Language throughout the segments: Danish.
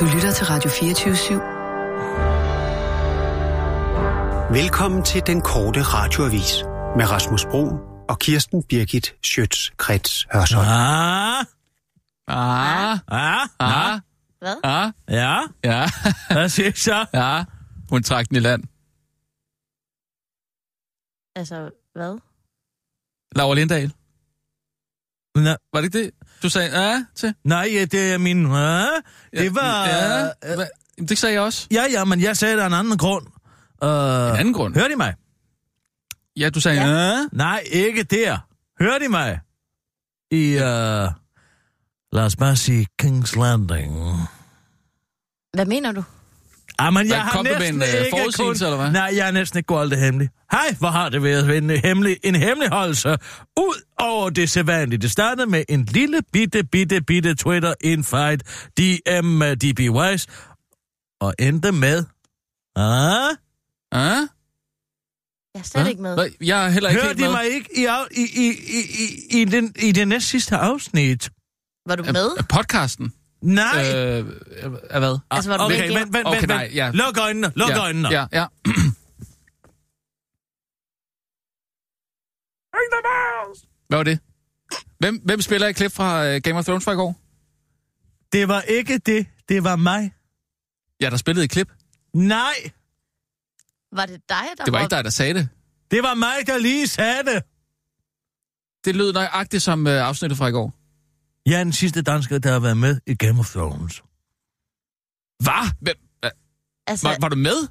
Du lytter til Radio 24 Velkommen til den korte radioavis med Rasmus Bro og Kirsten Birgit Schøtz-Krets Hørsholm. Ah, Ah, ah, ah, Hvad? ah, ja. ja, Hvad siger så? ja. Hun trak den i land. Altså, hvad? Laura Lindahl. Nå, Var det ikke det, du sagde ja til? nej, ja, det er min... Ah, det var... Ja, hva- det sagde jeg også. ja, ja, men jeg sagde, der er en anden grund. Uh, En anden grund. Hør de mig? Ja, du sagde Ja. ja. Nej, ikke der. Hør de mig? I, uh, lad os bare sige King's Landing. Hvad mener du? Ah, men jeg har du med næsten en, øh, ikke forudsigelse, eller hvad? Nej, jeg har næsten ikke gået alt det hemmeligt. Hej, hvor har det været en, hemmelig, en hemmeligholdelse ud over det sædvanlige. Det startede med en lille bitte, bitte, bitte Twitter-infight, DM med DB Wise, og endte med... Ah, Ah? Jeg er slet Hva? ikke med. Jeg er heller ikke hørte helt de med. mig ikke i, af- i, i, i, i, i, den, i det næst sidste afsnit? Var du Af- med? af Podcasten? Nej. Øh, af hvad? Altså, var du okay, i vent, vent, Okay, vent, nej, vent. ja. Luk øjnene, luk ja, øjnene. Ja, ja. Hvad var det? Hvem, hvem spiller et klip fra uh, Game of Thrones fra i går? Det var ikke det, det var mig. Ja, der spillede et klip. Nej, Var det dig, der Det var ikke dig, der sagde det. det var mig, der lige sagde det. Det lød nøjagtigt som uh, afsnittet fra i går. Jeg er den sidste dansker, der har været med i Game of Thrones. Hvad? Hvem? Hva? Altså, Var, var du med?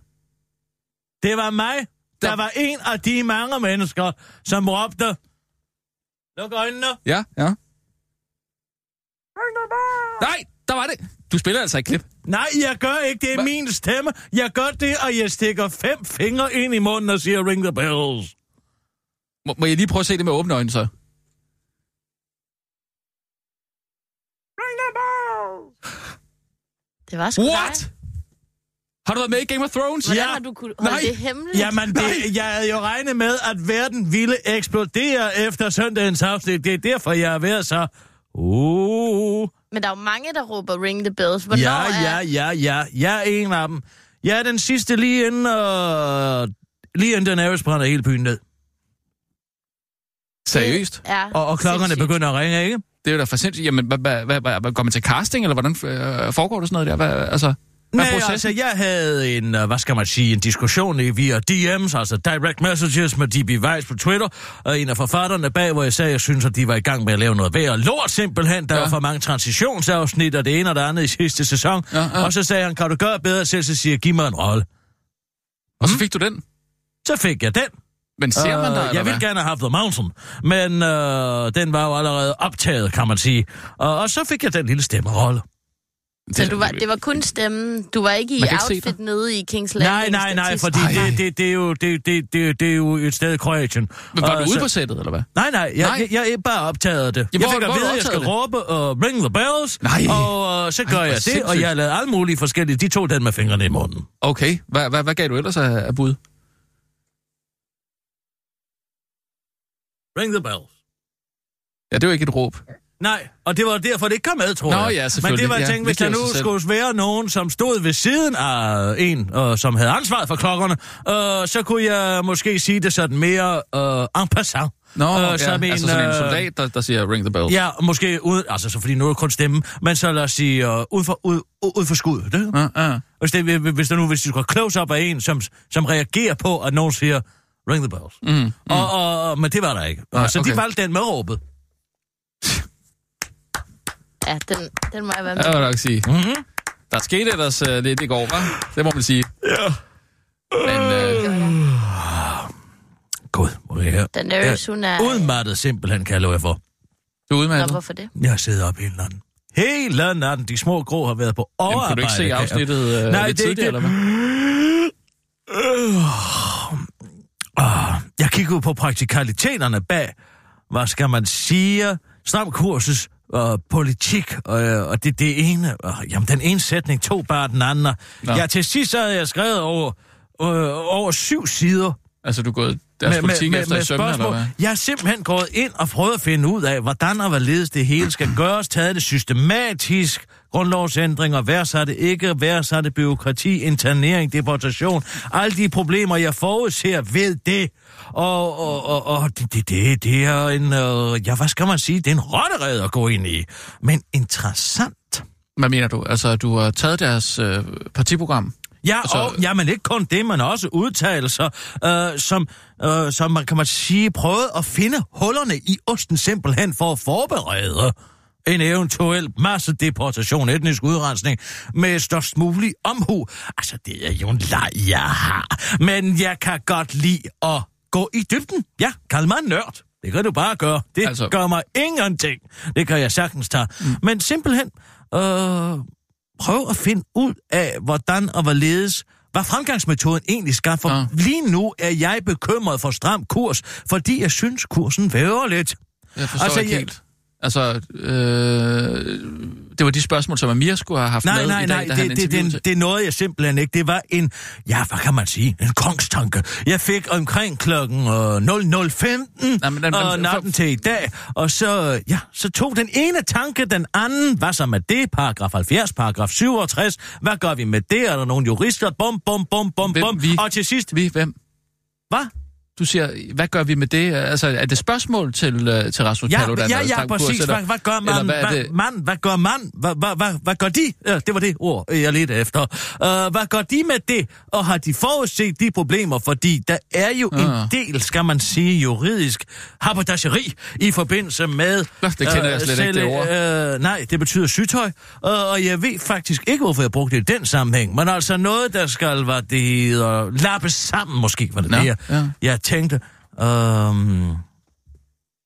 Det var mig. Der Der- var en af de mange mennesker, som råbte... Luk øjnene. Ja, ja. Nej, der var det. Du spiller altså et klip. Nej, jeg gør ikke. Det er Hva? min stemme. Jeg gør det, og jeg stikker fem fingre ind i munden og siger, ring the bells. Må, må jeg lige prøve at se det med åbne øjne, så? Ring the bells. Det var sgu What? dig. Har du været med i Game of Thrones? Hvordan Ja. har du kunne holde Nej. det hemmeligt? Jamen, det, jeg havde jo regnet med, at verden ville eksplodere efter søndagens afsnit. Det er derfor, jeg har været så... Uh, Men der er jo mange, der råber ring the bells. Hvornår ja, ja, ja, ja. Jeg er en af dem. Jeg er den sidste lige inden, uh, lige inden Daenerys brænder hele byen ned. Seriøst? Ja, Og, og klokkerne sindssygt. begynder at ringe, ikke? Det er jo da for sindssygt. Jamen, hvad, hvad, hvad, hvad, går man til casting, eller hvordan øh, foregår det sådan noget der? Hvad, altså, hvad Nej, altså, jeg havde en, uh, hvad skal man sige, en diskussion i via DM's, altså direct messages med DB Weiss på Twitter, og en af forfatterne bag, hvor jeg sagde, at jeg synes, at de var i gang med at lave noget værd. Lort simpelthen, der Ja. var for mange transitionsafsnit, og det ene og det andet i sidste sæson. Ja, ja. Og så sagde han, kan du gøre bedre selv, så siger giv mig en rolle. Og så fik du den. Så fik jeg den. Men ser man Øh, der, eller Jeg ville gerne have The Mountain, men øh, den var jo allerede optaget, kan man sige. Og, og så fik jeg den lille stemmerolle. Så du var, det var kun stemmen. Du var ikke i kan ikke outfit nede i King's Landing? Nej, nej, nej, fordi Ej. det, det, det, er jo, det, det, det, det er jo et sted i Kroatien. Men var Og du ude på sættet, eller hvad? Nej, nej, jeg, Nej. Jeg, jeg er bare optaget det. Ja, jeg fik at hvor har vide, at jeg skal optaget råbe og ring the bells, Nej. og uh, så Ej, gør hvor jeg det, og sindssygt. jeg har lavet alle mulige forskellige. De tog den med fingrene i munden. Okay, hvad, hvad, hvad gav du ellers af, af bud? Ring the bells. Ja, det var ikke et råb. Nej, og det var derfor, det ikke kom med, tror Nå, jeg. ja, Men det var, jeg Ja, tænkte, det hvis der nu skulle være nogen, som stod ved siden af en, og som havde ansvaret for klokkerne, øh, så kunne jeg måske sige det sådan mere øh, en passant. Nå, Øh, ja, som en, altså sådan en øh, soldat, der, der siger ring the bell. Ja, måske uden, altså så fordi nu er det kun stemme, men så lad os sige, uh, ud, for, ud, ud for skud, det? Ja, ja. Hvis, det, hvis der nu, hvis du skal close up af en, som, som reagerer på, at nogen siger, ring the bells. Mm, mm. Og, og, men det var der ikke. Nej, så okay. de valgte den med råbet. Ja, den, den må jeg være med. Jeg vil nok sige. Mm-hmm. Der skete ellers uh, lidt i går, hva'? Det må man sige. Ja. Men uh, Gud, hvor er jeg Daenerys, hun er... udmattet simpelthen, kan jeg love jer for. du er Nå, udmattet. hvorfor det? Jeg sidder op hele natten. Hele natten. De små grå har været på Jamen, overarbejde. kunne du ikke se jeg- afsnittet uh, Nej, lidt det er tidligere, det. eller hvad? Øh, jeg kigger på praktikaliteterne bag, hvad skal man sige, stram kursus og politik, og, og det, det ene, og, jamen den ene sætning tog bare den anden. Nå. Ja, til sidst havde jeg skrevet over, øh, over syv sider. Altså, du er gået Deres politik efter i sømne, eller hvad? Jeg er simpelthen gået ind og prøvet at finde ud af, hvordan og hvorledes det hele skal gøres, taget det systematisk, grundlovsændringer, værsatte ikke, værsatte byråkrati, internering, deportation, alle de problemer, jeg forudser ved det. Og, og, og, og det, det, det, det er en, øh, ja, hvad skal man sige, det er en rottered at gå ind i. Men interessant. Hvad mener du? Altså, du har taget deres øh, partiprogram? Ja, Altså- og, ja, men ikke kun det, men også udtalelser, øh, som, øh, som man kan man sige, prøvede at finde hullerne i osten simpelthen for at forberede en eventuel massedeportation, etnisk udrensning, med størst mulig omhu. Altså, det er jo en leg, jeg har. Men jeg kan godt lide at gå i dybden. Ja, kald mig nørd. Det kan du bare gøre. Det altså... Gør mig ingenting. Det kan jeg sagtens tage. Mm. Men simpelthen øh, prøv at finde ud af, hvordan og hvorledes hvad fremgangsmetoden egentlig skal. For Ja. lige nu er jeg bekymret for stram kurs, fordi jeg synes, kursen væver lidt. Jeg forstår Altså, altså, ikke jeg- helt. Altså, øh, det var de spørgsmål, som Amir skulle have haft Nej, med nej, i dag, nej, da han det, det, det, det nåede jeg simpelthen ikke. Det var en, ja, hvad kan man sige, en kongstanke. Jeg fik omkring klokken øh, 00.15 Nej, men den- og natten til i dag, og så, ja, så tog den ene tanke den anden. Hvad så med det? Paragraf 70, paragraf 67. Hvad gør vi med det? Er der nogle jurister? Bum, bum, bum, bum, Hvem bum. vi? Og til sidst, Vi, hvem? hvad? Du siger, hvad gør vi med det? Altså, er det spørgsmål til, uh, til Rasmus Ja, Paludan? ja, ja, præcis. eller- Hvad, hvad gør man? hvad Hvad, man, hvad gør man? Hvad, hvad, hvad, hvad gør de? Ja, det var det ord, jeg lidt efter. Uh, hvad gør de med det? Og har de forudset de problemer? Fordi der er jo en Ah. del, skal man sige, juridisk haberdageri i forbindelse med... Nå, det kender jeg slet ikke, det ord. Uh, nej, det betyder sygtøj. Uh, og jeg ved faktisk ikke, hvorfor jeg brugte det i den sammenhæng. Men altså noget, der skal, hvad det hedder, lappes sammen måske, var det Nå, det, jeg, ja. Tænkte. Um,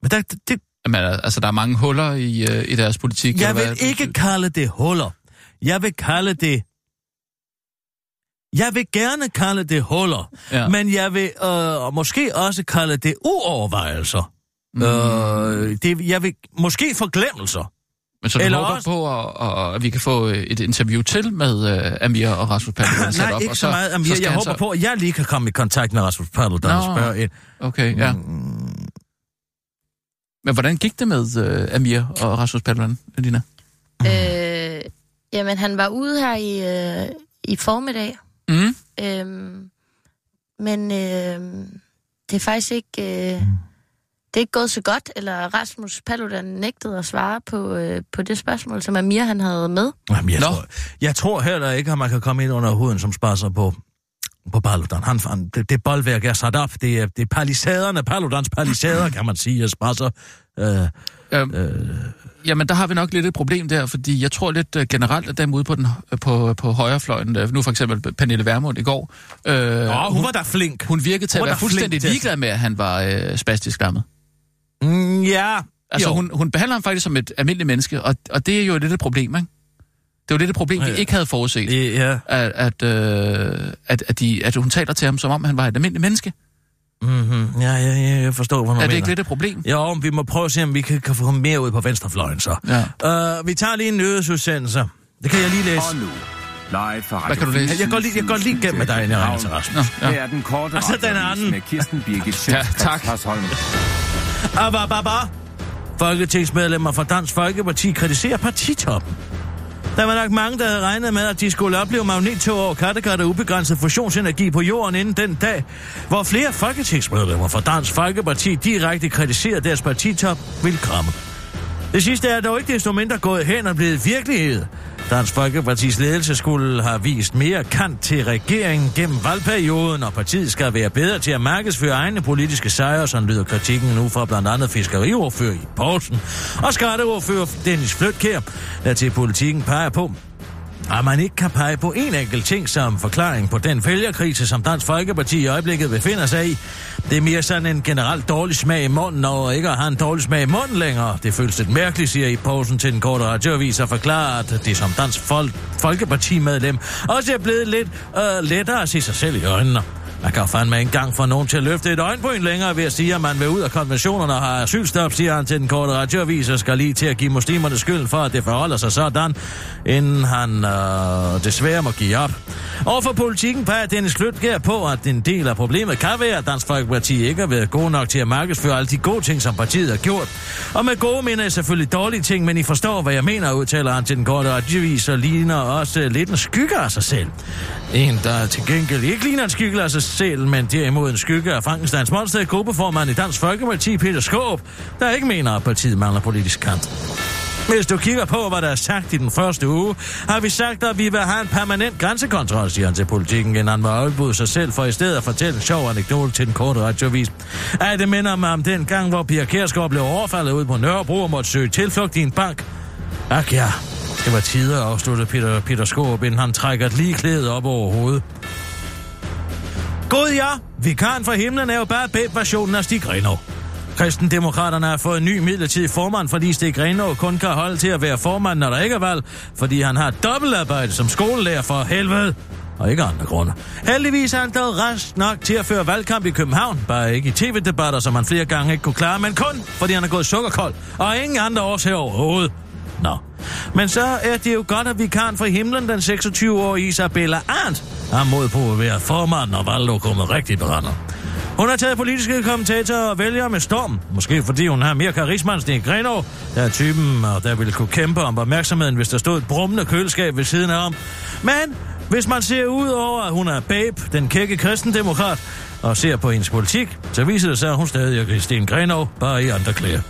men der, det, Jamen, altså, der er mange huller i, uh, i deres politik. jeg vil hvad? ikke kalde det huller. Jeg vil kalde det... Jeg vil gerne kalde det huller. Ja. men jeg vil øh, måske også kalde det uovervejelser. Mm. Øh, det, jeg vil måske forglemmelser. Men så du eller håber også- på, at, at, vi kan få øh, et interview til med uh, Amir og Rasmus Paludan sat Nej, op, ikke og så, meget, Amir. skal Jeg håber så- på, at jeg lige kan komme i kontakt med Rasmus Paludan og Nå. spørge ind. Okay, ja. Mm, Men hvordan gik det med uh, Amir og Rasmus Paludan, Lina? Øh, jamen, han var ude her i, øh, i formiddag. Mm. Øhm, men øh, det er faktisk ikke... Øh, det er ikke gået så godt, eller Rasmus Paludan nægtede at svare på, øh, på det spørgsmål, som Amir han havde med. Jamen, jeg, Nå. tror, jeg tror heller ikke, at man kan komme ind under huden som spasser på, på Paludan. Han, han, det, det boldværk er sat op. Det er, det er palisaderne, Paludans palisader, kan man sige, jeg spasser. Øh, Øhm, øh, Jamen, der har vi nok lidt et problem der, fordi jeg tror lidt uh, generelt, at dem ude på, den, på, på højrefløjen, uh, nu for eksempel Pernille Vermund i går, øh, åh, hun var da flink. hun virkede til hun at være fuldstændig ligeglad med, at han var øh, spastisk lammet. Mm, ja, Altså, jo. hun, hun behandler ham faktisk som et almindeligt menneske, og, og det er jo lidt et problem, ikke? Det er jo lidt et problem, vi Ja. ikke havde forudset. Ja, At, at, øh, at, at, de, at hun taler til ham, som om han var et almindeligt menneske. mm-hmm. ja, ja, ja, jeg forstår, hvad du Er det mener. ikke lidt et problem? Jo, men vi må prøve at se, om vi kan, kan få ham mere ud på venstrefløjen, så. Ja. Uh, vi tager lige en nyhedsudsendelse. Det kan jeg lige læse. Og nu, live fra Hvad kan du læse? Jeg godt lide, jeg godt lide gennem med dig, til Rasmus. Her ja. er den korte Og så den anden. med Kirsten Birgit Ja, tak. Hørsholm. Abababa. Folketingsmedlemmer fra Dansk Folkeparti kritiserer partitoppen. Der var nok mange, der havde regnet med, at de skulle opleve magnettog over Kattegat og ubegrænset fusionsenergi på jorden inden den dag, hvor flere folketingsmedlemmer fra Dansk Folkeparti direkte kritiserer deres partitop vil komme. Det sidste er dog ikke desto mindre gået hen og blevet virkelighed. Dansk Folkepartis ledelse skulle have vist mere kant til regeringen gennem valgperioden, og partiet skal være bedre til at markedsføre egne politiske sejre, som lyder kritikken nu fra blandt andet fiskeriordfører i Poulsen. Og skatteordfører Dennis Flytkær, der til politikken peger på, at man ikke kan pege på en enkelt ting som forklaring på den vælgerkrise, som Dansk Folkeparti i øjeblikket befinder sig i. Det er mere sådan en generelt dårlig smag i munden, og ikke at have en dårlig smag i munden længere. Det føles lidt mærkeligt, siger i posen til den korte radioavis og forklarer, at det som Dansk Folk- Folkeparti-medlem også er blevet lidt øh, lettere at se sig selv i øjnene. Man kan fandme ikke engang få nogen til at løfte et øjenbryn længere ved at sige, at man vil ud af konventionerne og har asylstop, siger han til den korte radioavis, og skal lige til at give muslimerne skylden for, at det forholder sig sådan, inden han øh, desværre må give op. for politikken peger Dennis Kløtger på, at en del af problemet kan være, at Dansk Folkeparti ikke har været gode nok til at markedsføre alle de gode ting, som partiet har gjort. Og med gode mener jeg selvfølgelig dårlige ting, men I forstår, hvad jeg mener, udtaler han til den korte radioavis, og ligner også lidt en skygge af sig selv. En, der til gengæld ikke ligner en skygge af sig selv, men derimod en skygge af Frankensteins monster gruppeformand i Dansk Folkeparti, Peter Skåb, der ikke mener, at partiet mangler politisk kant. Hvis du kigger på, hvad der er sagt i den første uge, har vi sagt, at vi vil have en permanent grænsekontrol, siger han til politikken, inden han må sig selv for i stedet at fortælle en sjov anekdote til den korte radiovis. Ej, det minder mig om den gang, hvor Pia Kærsgaard blev overfaldet ud på Nørrebro og måtte søge tilflugt i en bank. Ak ja, det var tider, afsluttede Peter, Peter Skåb, inden han trækker et lige klæde op over hovedet. God ja, vikaren fra himlen er jo bare babe-versionen af Stig Renov. Kristendemokraterne har fået en ny midlertidig formand, fordi Stig Grenov kun kan holde til at være formand, når der ikke er valg, fordi han har dobbeltarbejde som skolelærer for helvede og ikke andre grunde. Heldigvis er han dog rest nok til at føre valgkamp i København, bare ikke i tv-debatter, som han flere gange ikke kunne klare, men kun fordi han er gået sukkerkold, og ingen andre årsager overhovedet. Nå. Men så er det jo godt, at vikaren fra himlen, den 26-årige Isabella Arndt, har mod på at være formand, når valglokummet rigtigt brænder. Hun har taget politiske kommentatorer og vælger med storm. Måske fordi hun har mere karisma end Stig Grenov, der er typen, og der ville kunne kæmpe om opmærksomheden, hvis der stod et brummende køleskab ved siden af ham. Men hvis man ser ud over, at hun er babe, den kække kristendemokrat, og ser på hendes politik, så viser det sig, at hun stadig er Christine Grenov, bare i andre klæder.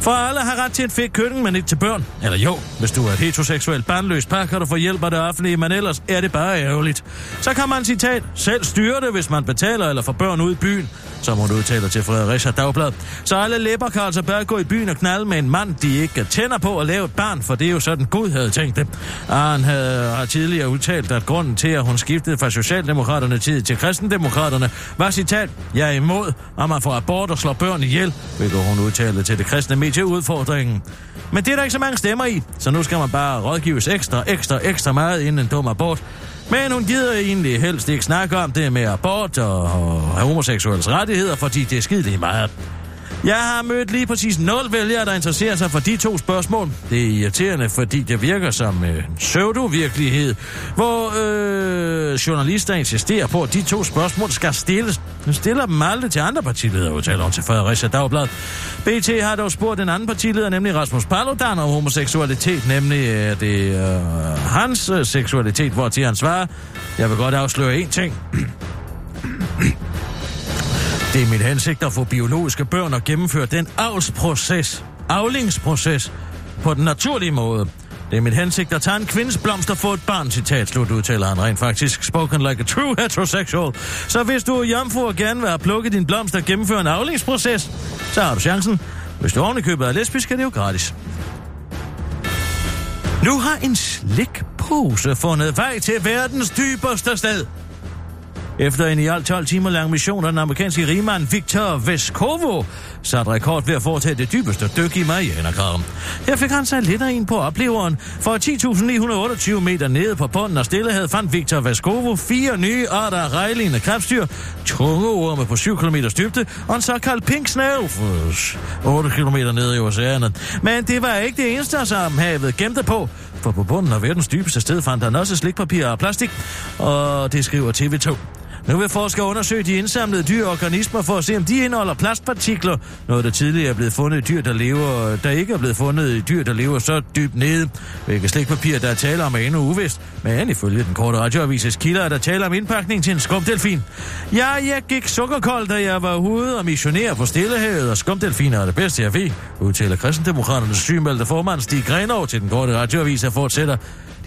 For alle har ret til et fedt køkken, men ikke til børn. Eller jo, hvis du er et heteroseksuelt barnløst par, kan du få hjælp af det offentlige, men ellers er det bare ærgerligt. Så kan man citat selv styre det, hvis man betaler eller får børn ud i byen, som hun udtaler til Fredericia Dagblad. Så alle læber kan altså bare gå i byen og knalde med en mand, de ikke tænder på at lave et barn, for det er jo sådan Gud havde tænkt det. Ah, Arne havde, har tidligere udtalt, at grunden til, at hun skiftede fra Socialdemokraterne tid til Kristendemokraterne, var citat, jeg er imod, at man får abort og slår børn ihjel, hvilket hun udtalte til det kristne medieudfordringen. Men det er der ikke så mange stemmer i, så nu skal man bare rådgives ekstra, ekstra, ekstra meget inden en dum abort. Men hun gider egentlig helst ikke snakke om det med abort og, og homoseksuelles rettigheder, fordi det er skideligt meget. Jeg har mødt lige præcis 0 vælgere, der interesserer sig for de to spørgsmål. Det er irriterende, fordi det virker som øh, en pseudo-virkelighed, hvor øh, journalister insisterer på, at de to spørgsmål skal stilles. Nu stiller dem aldrig til andre partiledere, udtaler hun til Fredericia Dagblad. BT har dog spurgt den anden partileder, nemlig Rasmus Paludan, om homoseksualitet, nemlig øh, det øh, hans øh, seksualitet, hvor til han svarer, jeg vil godt afsløre én ting. Det er mit hensigt at få biologiske børn og gennemføre den avlsproces, avlingsproces, på den naturlige måde. Det er mit hensigt at tage en kvindes blomst og få et barn, citat slut, udtaler han rent faktisk. Spoken like a true heterosexual. Så hvis du er jomfru og gerne vil have plukket din blomst og gennemføre en avlingsproces, så har du chancen. Hvis du oven i er lesbisk, er det jo gratis. Nu har en slikpose fundet vej til verdens dybeste sted. Efter en i alt 12 timer lang mission af den amerikanske rigmand Victor Vescovo sat rekord ved at foretage det dybeste dyk i Marianagraven. Her fik han sig lidt af en på opleveren. For 10.928 meter nede på bunden af stillehed fandt Victor Vescovo fire nye arter af rejlignende krebsdyr, tungeorme på 7 km dybde og en såkaldt pink snail 8 km nede i oceanet. Men det var ikke det eneste, som havet gemte på. For på bunden af verdens dybeste sted fandt han også slikpapir og plastik, og det skriver TV2. Nu vil forskere undersøge de indsamlede dyreorganismer for at se, om de indeholder plastpartikler. Noget, der tidligere er blevet fundet i dyr, der lever, der ikke er blevet fundet i dyr, der lever så dybt nede. Hvilket slikpapir, der er tale om, er endnu uvist. Men ifølge den korte radioavises kilder, er der tale om indpakning til en skumdelfin. Ja, jeg gik sukkerkold, da jeg var ude og missionere på Stillehavet, og skumdelfiner er det bedste, jeg ved, udtaler kristendemokraternes sygemeldte formand Stig Grenov til den korte radioavis fortsætter.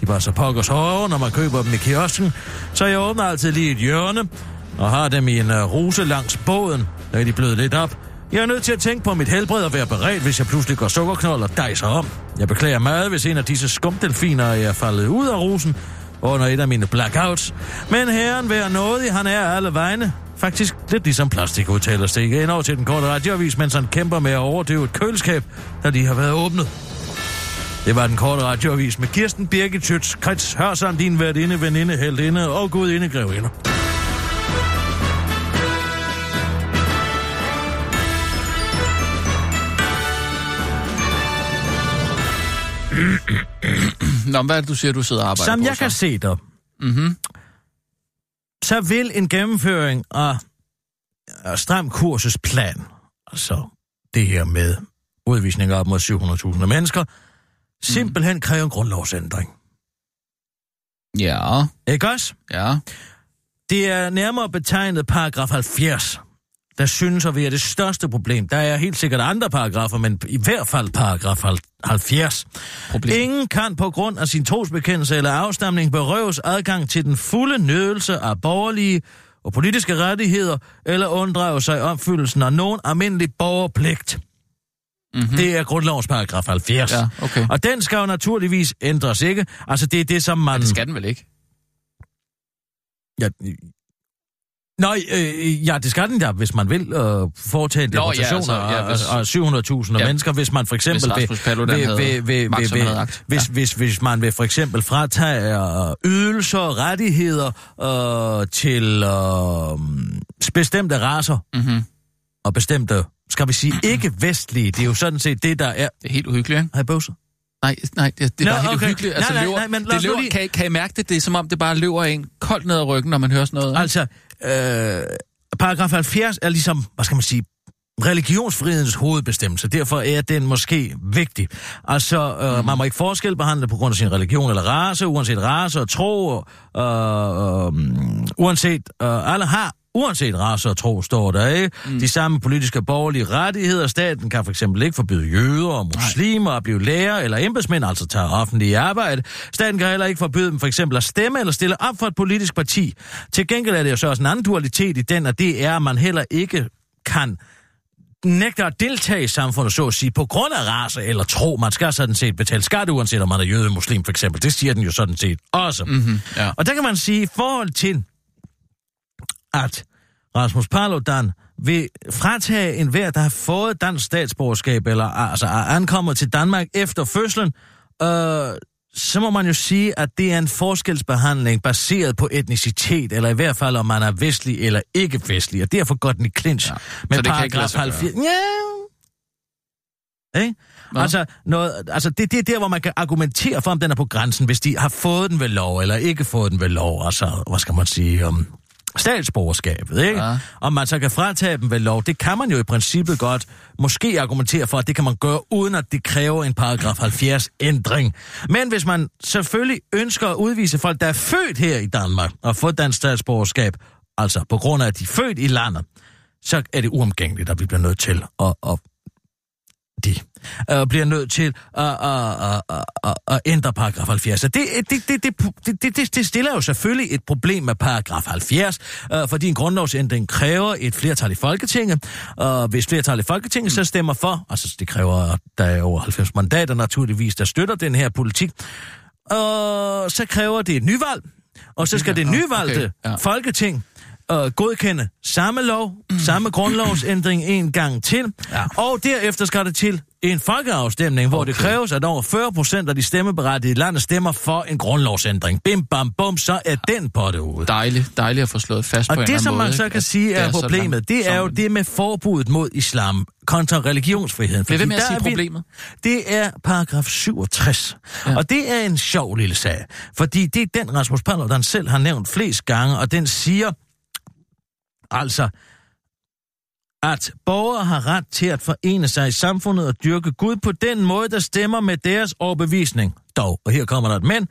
De var så pokkers hårde, når man køber dem i kiosken, så jeg åbner altid lige et hjørne og har dem i en øh, ruse langs båden, da de blød lidt op. Jeg er nødt til at tænke på mit helbred og være beredt, hvis jeg pludselig går sukkerknold og dejser om. Jeg beklager meget, hvis en af disse skumdelfiner er faldet ud af rosen under et af mine blackouts. Men herren være nådig, han er alle vegne. Faktisk lidt ligesom plastik, udtaler ind over til den korte radioavis, mens han kæmper med at overdøve et køleskab, der lige har været åbnet. Det var den korte radioavis med Kirsten Birgit Schøtz, Krets Hørsson, din værtinde, veninde, heldinde og gudinde, grevinde. Nå, hvad er det, du siger, du sidder og arbejder Som på, jeg så? kan se dig, mm-hmm. så vil en gennemføring af, af Stram Kursets plan, altså det her med udvisninger op mod 700.000 mennesker, simpelthen kræve en grundlovsændring. Ja, Ikke også? ja. Det er nærmere betegnet paragraf 70, der synes at være det største problem. Der er helt sikkert andre paragrafer, men i hvert fald paragraf 70. Problem. Ingen kan på grund af sin trosbekendelse eller afstamning berøves adgang til den fulde nydelse af borgerlige og politiske rettigheder, eller unddrage sig opfyldelsen af nogen almindelig borgerpligt. Mm-hmm. Det er grundlovens paragraf 70. Ja, okay. Og den skal jo naturligvis ændres, ikke? Altså, det er det, som man... Men det skal den vel ikke? Ja, Nå, øh, ja, det skal den ja, hvis man vil øh, foretage en Nå, ja, altså, ja, hvis- af 700.000 Ja. mennesker, hvis man for eksempel Hvis havde magt, som han havde agt. hvis, hvis, hvis man vil for eksempel fratage øh, ydelser og rettigheder øh, til øh, bestemte raser Mhm. Og bestemte, skal vi sige, ikke-vestlige. Det er jo sådan set det, der er... Det er helt uhyggeligt, ikke? Hej, bøvser. Nej, nej, det, det er Nå, bare helt okay. uhyggeligt. Altså, Nej, nej, løber, nej, men det løber, lige- kan, I- kan I mærke det? Det er som om, det bare løber en koldt ned ad ryggen, når man hører sådan noget. ikke? Altså, øh, paragraf 70 er ligesom, hvad skal man sige, religionsfrihedens hovedbestemmelse. Derfor er den måske vigtig. Altså, øh, mm. man må ikke forskelbehandle på grund af sin religion eller race, uanset race og tro, øh, øh, uanset, øh, alle har Uanset race og tro, står der, ikke? Mm. De samme politiske og borgerlige rettigheder. Staten kan for eksempel ikke forbyde jøder og muslimer at blive lærer eller embedsmænd, altså tage offentlige arbejde. Staten kan heller ikke forbyde dem for eksempel at stemme eller stille op for et politisk parti. Til gengæld er det jo så også en anden dualitet i den, at det er, at man heller ikke kan nægter at deltage i samfundet, så at sige, på grund af race eller tro. Man skal sådan set betale skat, uanset om man er jøde, muslim for eksempel. Det siger den jo sådan set også. Mm-hmm, ja. Og der kan man sige, i forhold til, at Rasmus Paludan vil fratage enhver, der har fået dansk statsborgerskab, eller altså er ankommet til Danmark efter fødslen, øh, så må man jo sige, at det er en forskelsbehandling baseret på etnicitet, eller i hvert fald om man er vestlig eller ikke vestlig, og derfor går den i clinch Ja, med så det kan ikke lade sig gøre. 70. Ja. Ikke? Nå. Altså, noget, altså det, det er der, hvor man kan argumentere for, om den er på grænsen, hvis de har fået den ved lov, eller ikke fået den ved lov. Altså, hvad skal man sige, um, statsborgerskabet, ikke? Ja. Om man så kan fratage dem ved lov, det kan man jo i princippet godt måske argumentere for, at det kan man gøre, uden at det kræver en paragraf 70 ændring. Men hvis man selvfølgelig ønsker at udvise folk, der er født her i Danmark, og få dansk statsborgerskab, altså på grund af, at de er født i landet, så er det uomgængeligt, at vi bliver nødt til at, at de øh, bliver nødt til at, at, at, at, at ændre paragraf 70. Og Det, det, det, det, det, det, det stiller jo selvfølgelig et problem med paragraf 70, øh, fordi en grundlovsændring kræver et flertal i Folketinget. Og hvis flertal i Folketinget så stemmer for, altså det kræver, der er over 90 mandater naturligvis, der støtter den her politik, og så kræver det et nyvalg, og så skal det nyvalgte okay, ja. Folketing øh, godkende samme lov, mm. samme grundlovsændring en gang til, Ja. og derefter skal det til en folkeafstemning, hvor Okay. det kræves, at over 40 procent af de stemmeberettigede i landet stemmer for en grundlovsændring. Bim, bam, bum, så er den på det ude. Dejligt, dejligt at få slået fast på en Og eller det, som måde. man så kan sige er så problemet, det er jo det med forbuddet mod islam kontra religionsfriheden. Bliv ved med at sige er vi- problemet. Det er paragraf 67. Ja. Ja. Og det er en sjov lille sag. Fordi det er den, Rasmus Paludan selv har nævnt flest gange, og den siger altså, at borgere har ret til at forene sig i samfundet og dyrke Gud på den måde, der stemmer med deres overbevisning. Dog, og her kommer der et men,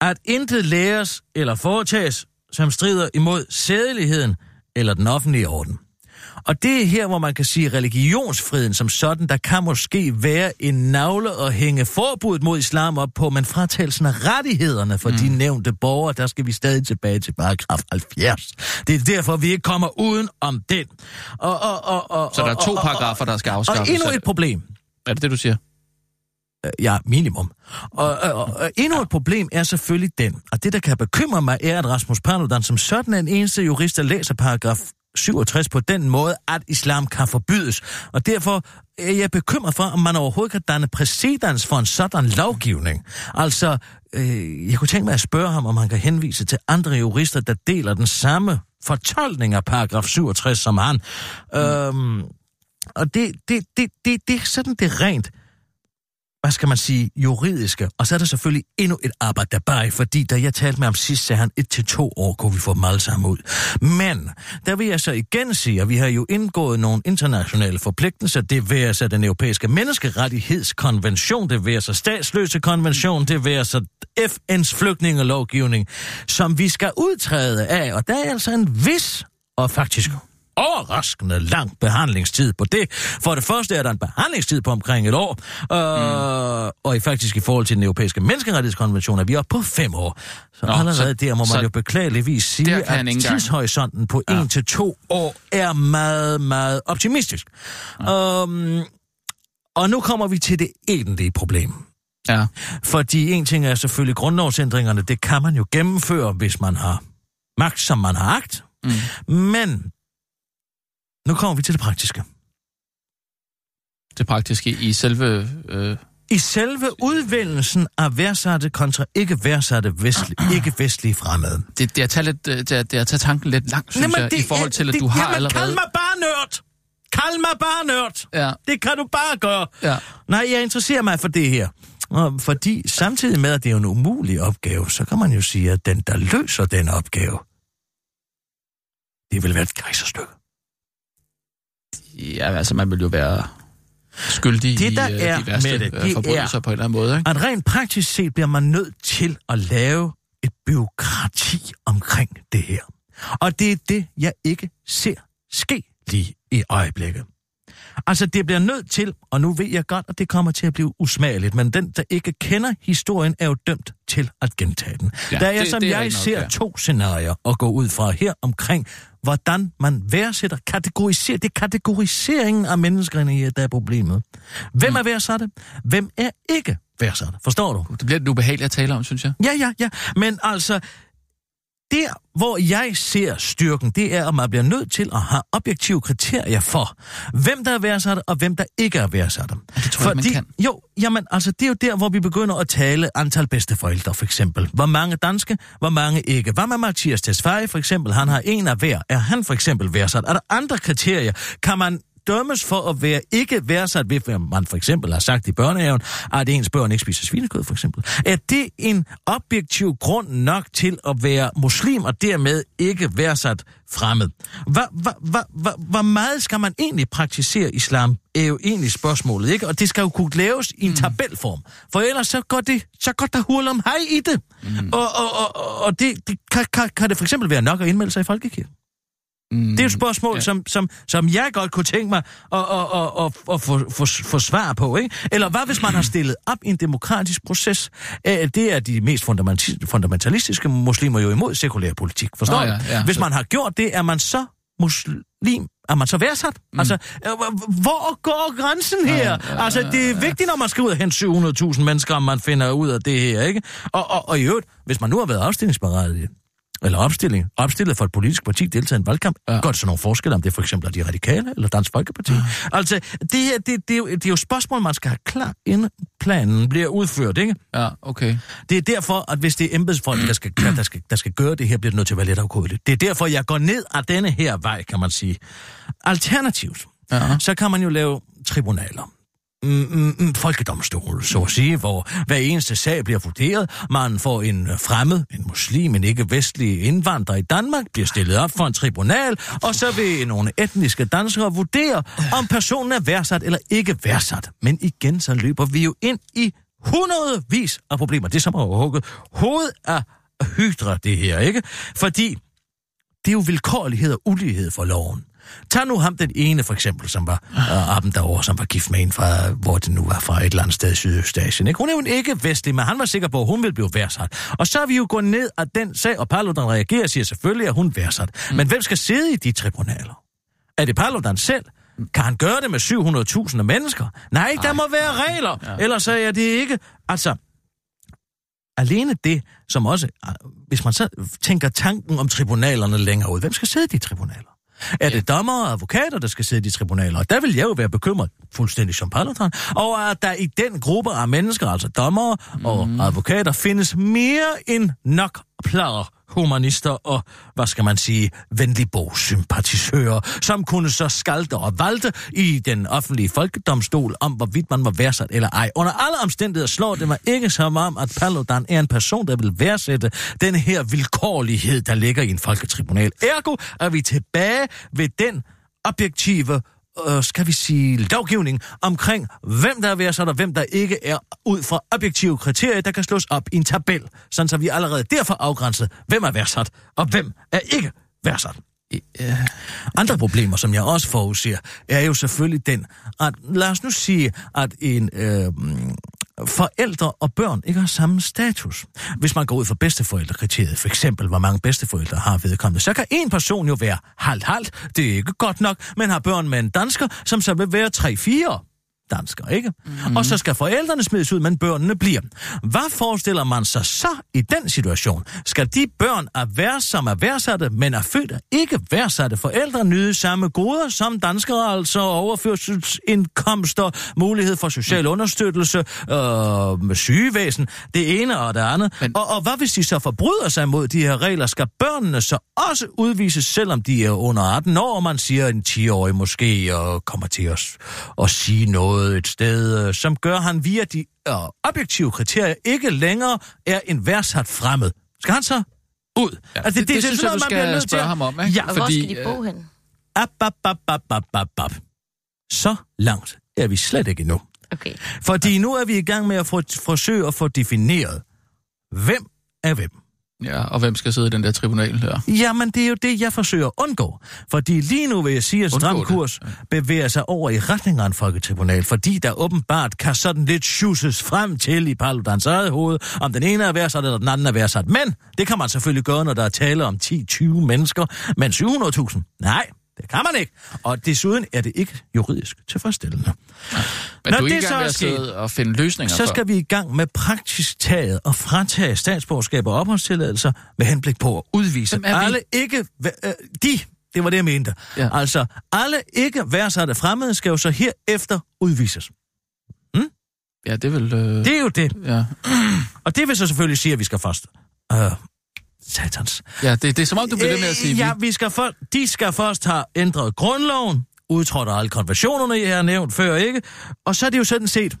at intet læres eller foretages, som strider imod sædeligheden eller den offentlige orden. Og det er her, hvor man kan sige religionsfriheden som sådan, der kan måske være en navle at hænge forbuddet mod islam op på, men fratagelsen af rettighederne for mm. de nævnte borgere, der skal vi stadig tilbage til paragraf 70. Det er derfor, vi ikke kommer uden om den. Og, og, og, og, Så der er og- to og- og- paragrafer, der skal Og afskaffes. endnu et problem. Er det det, du siger? Øh, Ja, minimum. Og, og, og, og endnu et problem er selvfølgelig den, og det, der kan bekymre mig, er, at Rasmus Paludan som sådan er den eneste jurist, der læser paragraf 67 på den måde, at islam kan forbydes. Og derfor er jeg bekymret for, om man overhovedet kan danne præcedens for en sådan lovgivning. Altså, øh, jeg kunne tænke mig at spørge ham, om han kan henvise til andre jurister, der deler den samme fortolkning af paragraf 67 som han. Mm. Øhm, og det, det, det, det, det er sådan det rent hvad skal man sige, juridiske. Og så er der selvfølgelig endnu et arbejde dabei, fordi da jeg talte med ham sidst, sagde han, et til to år kunne vi få dem alle sammen ud. Men der vil jeg så igen sige, at vi har jo indgået nogle internationale forpligtelser. Det vil så den europæiske menneskerettighedskonvention, det vil så statsløse konvention, det vil så FN's flygtningelovgivning, som vi skal udtræde af. Og der er altså en vis og faktisk overraskende lang behandlingstid på det. For det første er der en behandlingstid på omkring et år, øh, mm. og i faktisk i forhold til den europæiske menneskerettighedskonvention er vi oppe på fem år. Så Nå, allerede så- der må man jo beklageligvis sige, at tidshorisonten på ja. en til to år er meget, meget optimistisk. Ja. Um, og nu kommer vi til det egentlige problem. Ja. Fordi en ting er selvfølgelig grundlovsændringerne, det kan man jo gennemføre, hvis man har magt, som man har agt. Mm. Men nu kommer vi til det praktiske. Det praktiske i selve... Øh, I selve udvælgelsen af værsatte kontra ikke værsatte vestlig, ikke vestlige fremmede. det, det, er at tage lidt, øh, det, er, det er at tage tanken lidt langt, synes Jamen, jeg, det i forhold til, at det, du har jamen, allerede... Kald mig bare nørd! Kald mig bare nørd! Ja. Det kan du bare gøre. Ja. Nej, jeg interesserer mig for det her. Og fordi samtidig med, at det er en umulig opgave, så kan man jo sige, at den, der løser den opgave, det vil være et kejserstykke. Ja, altså man vil jo være skyldig Det, der i øh, er de værste med det, øh, det forbrydelser er- på en eller anden måde, ikke? At rent praktisk set bliver man nødt til at lave et byråkrati omkring det her. Og det er det, jeg ikke ser ske lige i øjeblikket. Altså, det bliver nødt til, og nu ved jeg godt, at det kommer til at blive usmageligt, men den, der ikke kender historien, er jo dømt til at gentage den. Ja, der er, det- som det er jeg nok, ser ja. to scenarier at gå ud fra her omkring, hvordan man værdsætter, kategoriserer. Det er kategoriseringen af menneskerne der er problemet. Hvem er værdsatte? Hvem er ikke værdsatte? Forstår du? Det bliver lidt ubehageligt at tale om, synes jeg. Ja, ja, ja. Men altså, der hvor jeg ser styrken, det er, at man bliver nødt til at have objektive kriterier for, hvem der er værdsatte, og hvem der ikke er værdsatte. Det tror jeg man kan. Jo, jamen, altså, det er jo der, hvor vi begynder at tale antal bedsteforældre, for eksempel. Hvor mange danske, hvor mange ikke. Hvad med Mathias Tesfaye, for eksempel? Han har en af hver. Er han for eksempel værdsat? Er der andre kriterier? Kan man dømmes for at være ikke værdsat, ved hvad man for eksempel har sagt i børnehaven, at ens børn ikke spiser svinekød, for eksempel. Er det en objektiv grund nok til at være muslim, og dermed ikke værdsat fremmed? Hvor, hvor, hvor, hvor, hvor meget skal man egentlig praktisere islam, er jo egentlig spørgsmålet, ikke? Og det skal jo kunne laves i en tabelform, for ellers så går det, så går der hul om hej i det. Mm. Og, og, og, og det, det kan, kan, kan det for eksempel være nok at indmelde sig i folkekirken? Mm, Det er et spørgsmål, ja. ja. som, som, som jeg godt kunne tænke mig at, at, at, at, at få, få, få svar på. Ikke? Eller hvad hvis man har stillet op i en demokratisk proces? Det er de mest fundamentalistiske muslimer jo imod sekulær politik. Forstår du? ja, ja, hvis man har gjort det, er man så muslim? Er man så værdsat? Mm. Altså, øh, hvor går grænsen her? Ja, ja, altså, det er vigtigt, når man skal ud og hente 700.000 mennesker, om man finder ud af det her, ikke? Og, og, og i øvrigt, hvis man nu har været afstillingsberettiget, eller opstilling, opstillet for et politisk parti, deltaget i en valgkamp, Ja. det så nogle forskelle, om det for eksempel er de radikale eller Dansk Folkeparti. Ja. Altså, det, her, det, det, er jo, det er jo spørgsmål, man skal have klar, inden planen bliver udført, ikke? Ja, okay. Det er derfor, at hvis det er embedsfolk, der skal, der, skal, der skal gøre det her, bliver det nødt til at være lidt afkodeligt. Det er derfor, jeg går ned ad denne her vej, kan man sige. Alternativt, Ja. så kan man jo lave tribunaler. Mm, mm, mm, folkedomstol, så at sige, hvor hver eneste sag bliver vurderet. Man får en fremmed, en muslim, en ikke-vestlig indvandrer i Danmark, bliver stillet op for en tribunal, og så vil nogle etniske danskere vurdere, om personen er værdsat eller ikke værdsat. Men igen, så løber vi jo ind i hundredvis af problemer. Det er som at hugge hovedet af hydra, det her, ikke? Fordi det er jo vilkårlighed og ulighed for loven. Tag nu ham den ene, for eksempel, som var øh, Aben derovre, som var gift med en fra, hvor det nu var fra et eller andet sted i Sydøstasien. Ikke? Hun er jo ikke vestlig, men han var sikker på, at hun ville blive værdsat. Og så er vi jo gået ned af den sag, og Paludan reagerer og siger selvfølgelig, at hun værdsat. Mm. Men hvem skal sidde i de tribunaler? Er det Paludan selv? Kan han gøre det med 700.000 mennesker? Nej, der må være regler, ja. ellers er det ikke. Altså, alene det, som også, hvis man så tænker tanken om tribunalerne længere ud, hvem skal sidde i de tribunaler? Er det dommer og advokater, der skal sidde i tribunaler? Og der vil jeg jo være bekymret, fuldstændig som Paludan, over at der i den gruppe af mennesker, altså dommere og advokater, findes mere end nok plader humanister og, hvad skal man sige, venligbogssympatisører, som kunne så skalte og valte i den offentlige folkedomstol om, hvorvidt man var værdsat eller ej. Under alle omstændigheder slår det mig ikke som om, at Paludan er en person, der vil værdsætte den her vilkårlighed, der ligger i en folketribunal. Ergo er vi tilbage ved den objektive øh, skal vi sige, lovgivning omkring, hvem der er værdsat og hvem der ikke er, ud fra objektive kriterier, der kan slås op i en tabel, sådan så vi allerede derfor afgrænset, hvem er værdsat og hvem er ikke værdsat. Øh, andre problemer, som jeg også forudser, er jo selvfølgelig den, at lad os nu sige, at en øh, forældre og børn ikke har samme status. Hvis man går ud fra bedsteforældrekriteriet, for eksempel, hvor mange bedsteforældre har vedkommende, så kan en person jo være halvt-halvt, det er ikke godt nok, men har børn med en dansker, som så vil være 3-4 danskere, ikke? Mm-hmm. Og så skal forældrene smides ud, men børnene bliver. Hvad forestiller man sig så i den situation? Skal de børn af værd, som er værdsatte, men er født af ikke værdsatte forældre, nyde samme goder som danskere, altså overførselsindkomster, mulighed for social understøttelse, øh, sygevæsen, det ene og det andet. Men... Og, og hvad hvis de så forbryder sig mod de her regler? Skal børnene så også udvises, selvom de er under 18 år, og man siger en 10-årig måske, og kommer til at, at sige noget noget et sted, øh, som gør, at han via de øh, objektive kriterier ikke længere er en værdsat fremmed. Skal han så ud? Ja, altså, det, det, det, det synes jeg, du skal spørge ham om, ikke? Ja, fordi, hvor skal de bo hen? Ab, ab, ab, ab, ab, ab, ab. Så langt er vi slet ikke endnu. Okay. Fordi nu er vi i gang med at få, forsøge at få defineret, hvem er hvem. Ja, og hvem skal sidde i den der tribunal her? Jamen, det er jo det, jeg forsøger at undgå. Fordi lige nu vil jeg sige, at Stram Kurs bevæger sig over i retning af en folketribunal, fordi der åbenbart kan sådan lidt schusses frem til i Paludans eget hoved, om den ene er værdsat eller den anden er værdsat. Men det kan man selvfølgelig gøre, når der er tale om 10-20 mennesker, men 700.000? Nej, det kan man ikke. Og desuden er det ikke juridisk tilfredsstillende. Ja. Men Når du er ikke gang med at sidde og finde løsninger Så skal for. vi i gang med praktisk taget og fratage statsborgerskab og opholdstilladelser med henblik på at udvise alle ikke... Øh, de, det var det, jeg mente. Ja. Altså, alle ikke værdsatte fremmede skal jo så herefter udvises. Hmm? Ja, det vil... Øh... Det er jo det. Ja. Og det vil så selvfølgelig sige, at vi skal først øh, Satans. Ja, det, det er som om, du bliver ved med at sige... Ja, vi skal for, de skal først have ændret grundloven, udtrådt alle konventionerne, jeg har nævnt før, ikke? Og så er det jo sådan set,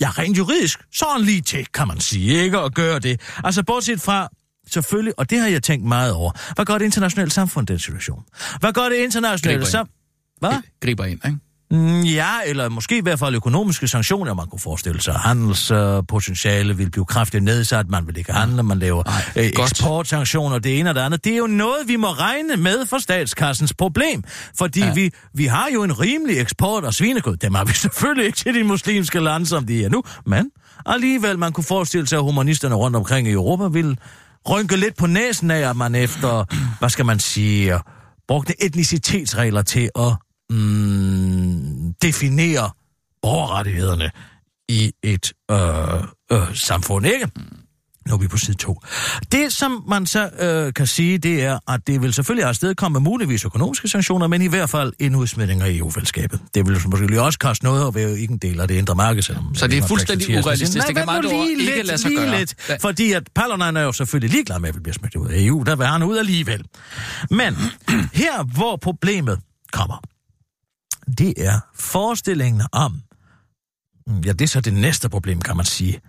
ja, rent juridisk, sådan lige til, kan man sige, ikke? At gøre det. Altså, bortset fra, selvfølgelig, og det har jeg tænkt meget over, hvad gør det internationale samfund den situation? Hvad gør det internationale samfund? Hvad? Griber ind, ikke? Mm, ja, eller måske i hvert fald økonomiske sanktioner, man kunne forestille sig. Handelspotentiale vil blive kraftigt nedsat, man vil ikke handle, man laver Ej, uh, eksportsanktioner, det ene og det andet. Det er jo noget, vi må regne med for statskassens problem, fordi ja. vi, vi har jo en rimelig eksport af svinekød. Dem har vi selvfølgelig ikke til de muslimske lande, som de er nu, men alligevel man kunne forestille sig, at humanisterne rundt omkring i Europa vil rynke lidt på næsen af, at man efter, hvad skal man sige, brugte etnicitetsregler til at mm, definere borgerrettighederne i et øh, øh, samfund, ikke? Nu er vi på side 2. Det, som man så øh, kan sige, det er, at det vil selvfølgelig afsted komme muligvis økonomiske sanktioner, men i hvert fald en udsmidning af EU-fællesskabet. Det vil måske også koste noget at være ikke en del af det indre marked. Selvom så det er fuldstændig urealistisk. Det kan meget lige ikke lidt, lade sig gøre. Lidt, fordi at Paludan er jo selvfølgelig ligeglad med, at vi bliver smidt ud af EU. Der vil han ud alligevel. Men her, hvor problemet kommer, det er forestillingen om, ja, det er så det næste problem, kan man sige,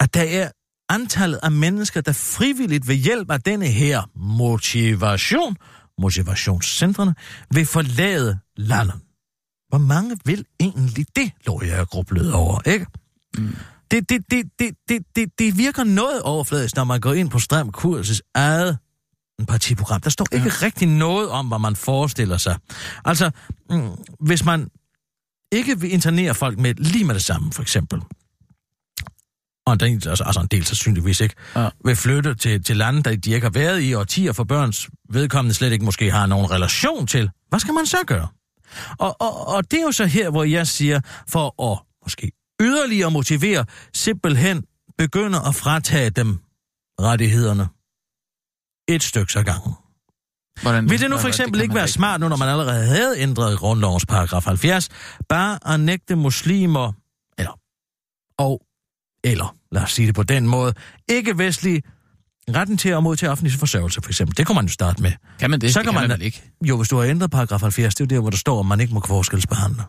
at der er antallet af mennesker, der frivilligt ved hjælp af denne her motivation, motivationscentrene, vil forlade landet. Hvor mange vil egentlig det, lå jeg grublet over, ikke? Mm. Det, det, det, det, det, det, det virker noget overfladisk, når man går ind på Strøm Kurses eget partiprogram. Der står ikke ja. rigtig noget om, hvad man forestiller sig. Altså, mm, hvis man ikke vil internere folk med lige med det samme, for eksempel, og en del, altså, altså en del sandsynligvis ikke, ja. vil flytte til, til lande, der de ikke har været i årtier for børns vedkommende slet ikke måske har nogen relation til. Hvad skal man så gøre? Og, og, og det er jo så her, hvor jeg siger, for at måske yderligere motivere, simpelthen begynder at fratage dem rettighederne et stykke så gangen. Hvordan, Vil det nu for eksempel det ikke være smart, nu når man allerede havde ændret grundlovens paragraf 70, bare at nægte muslimer, eller, og, eller, lad os sige det på den måde, ikke-vestlige Retten til at modtage offentlig forsørgelse, for eksempel. Det kunne man jo starte med. Kan man det? Så det kan kan man- man ikke. Jo, hvis du har ændret paragraf 70, det er jo der, hvor der står, at man ikke må forskelsbehandle.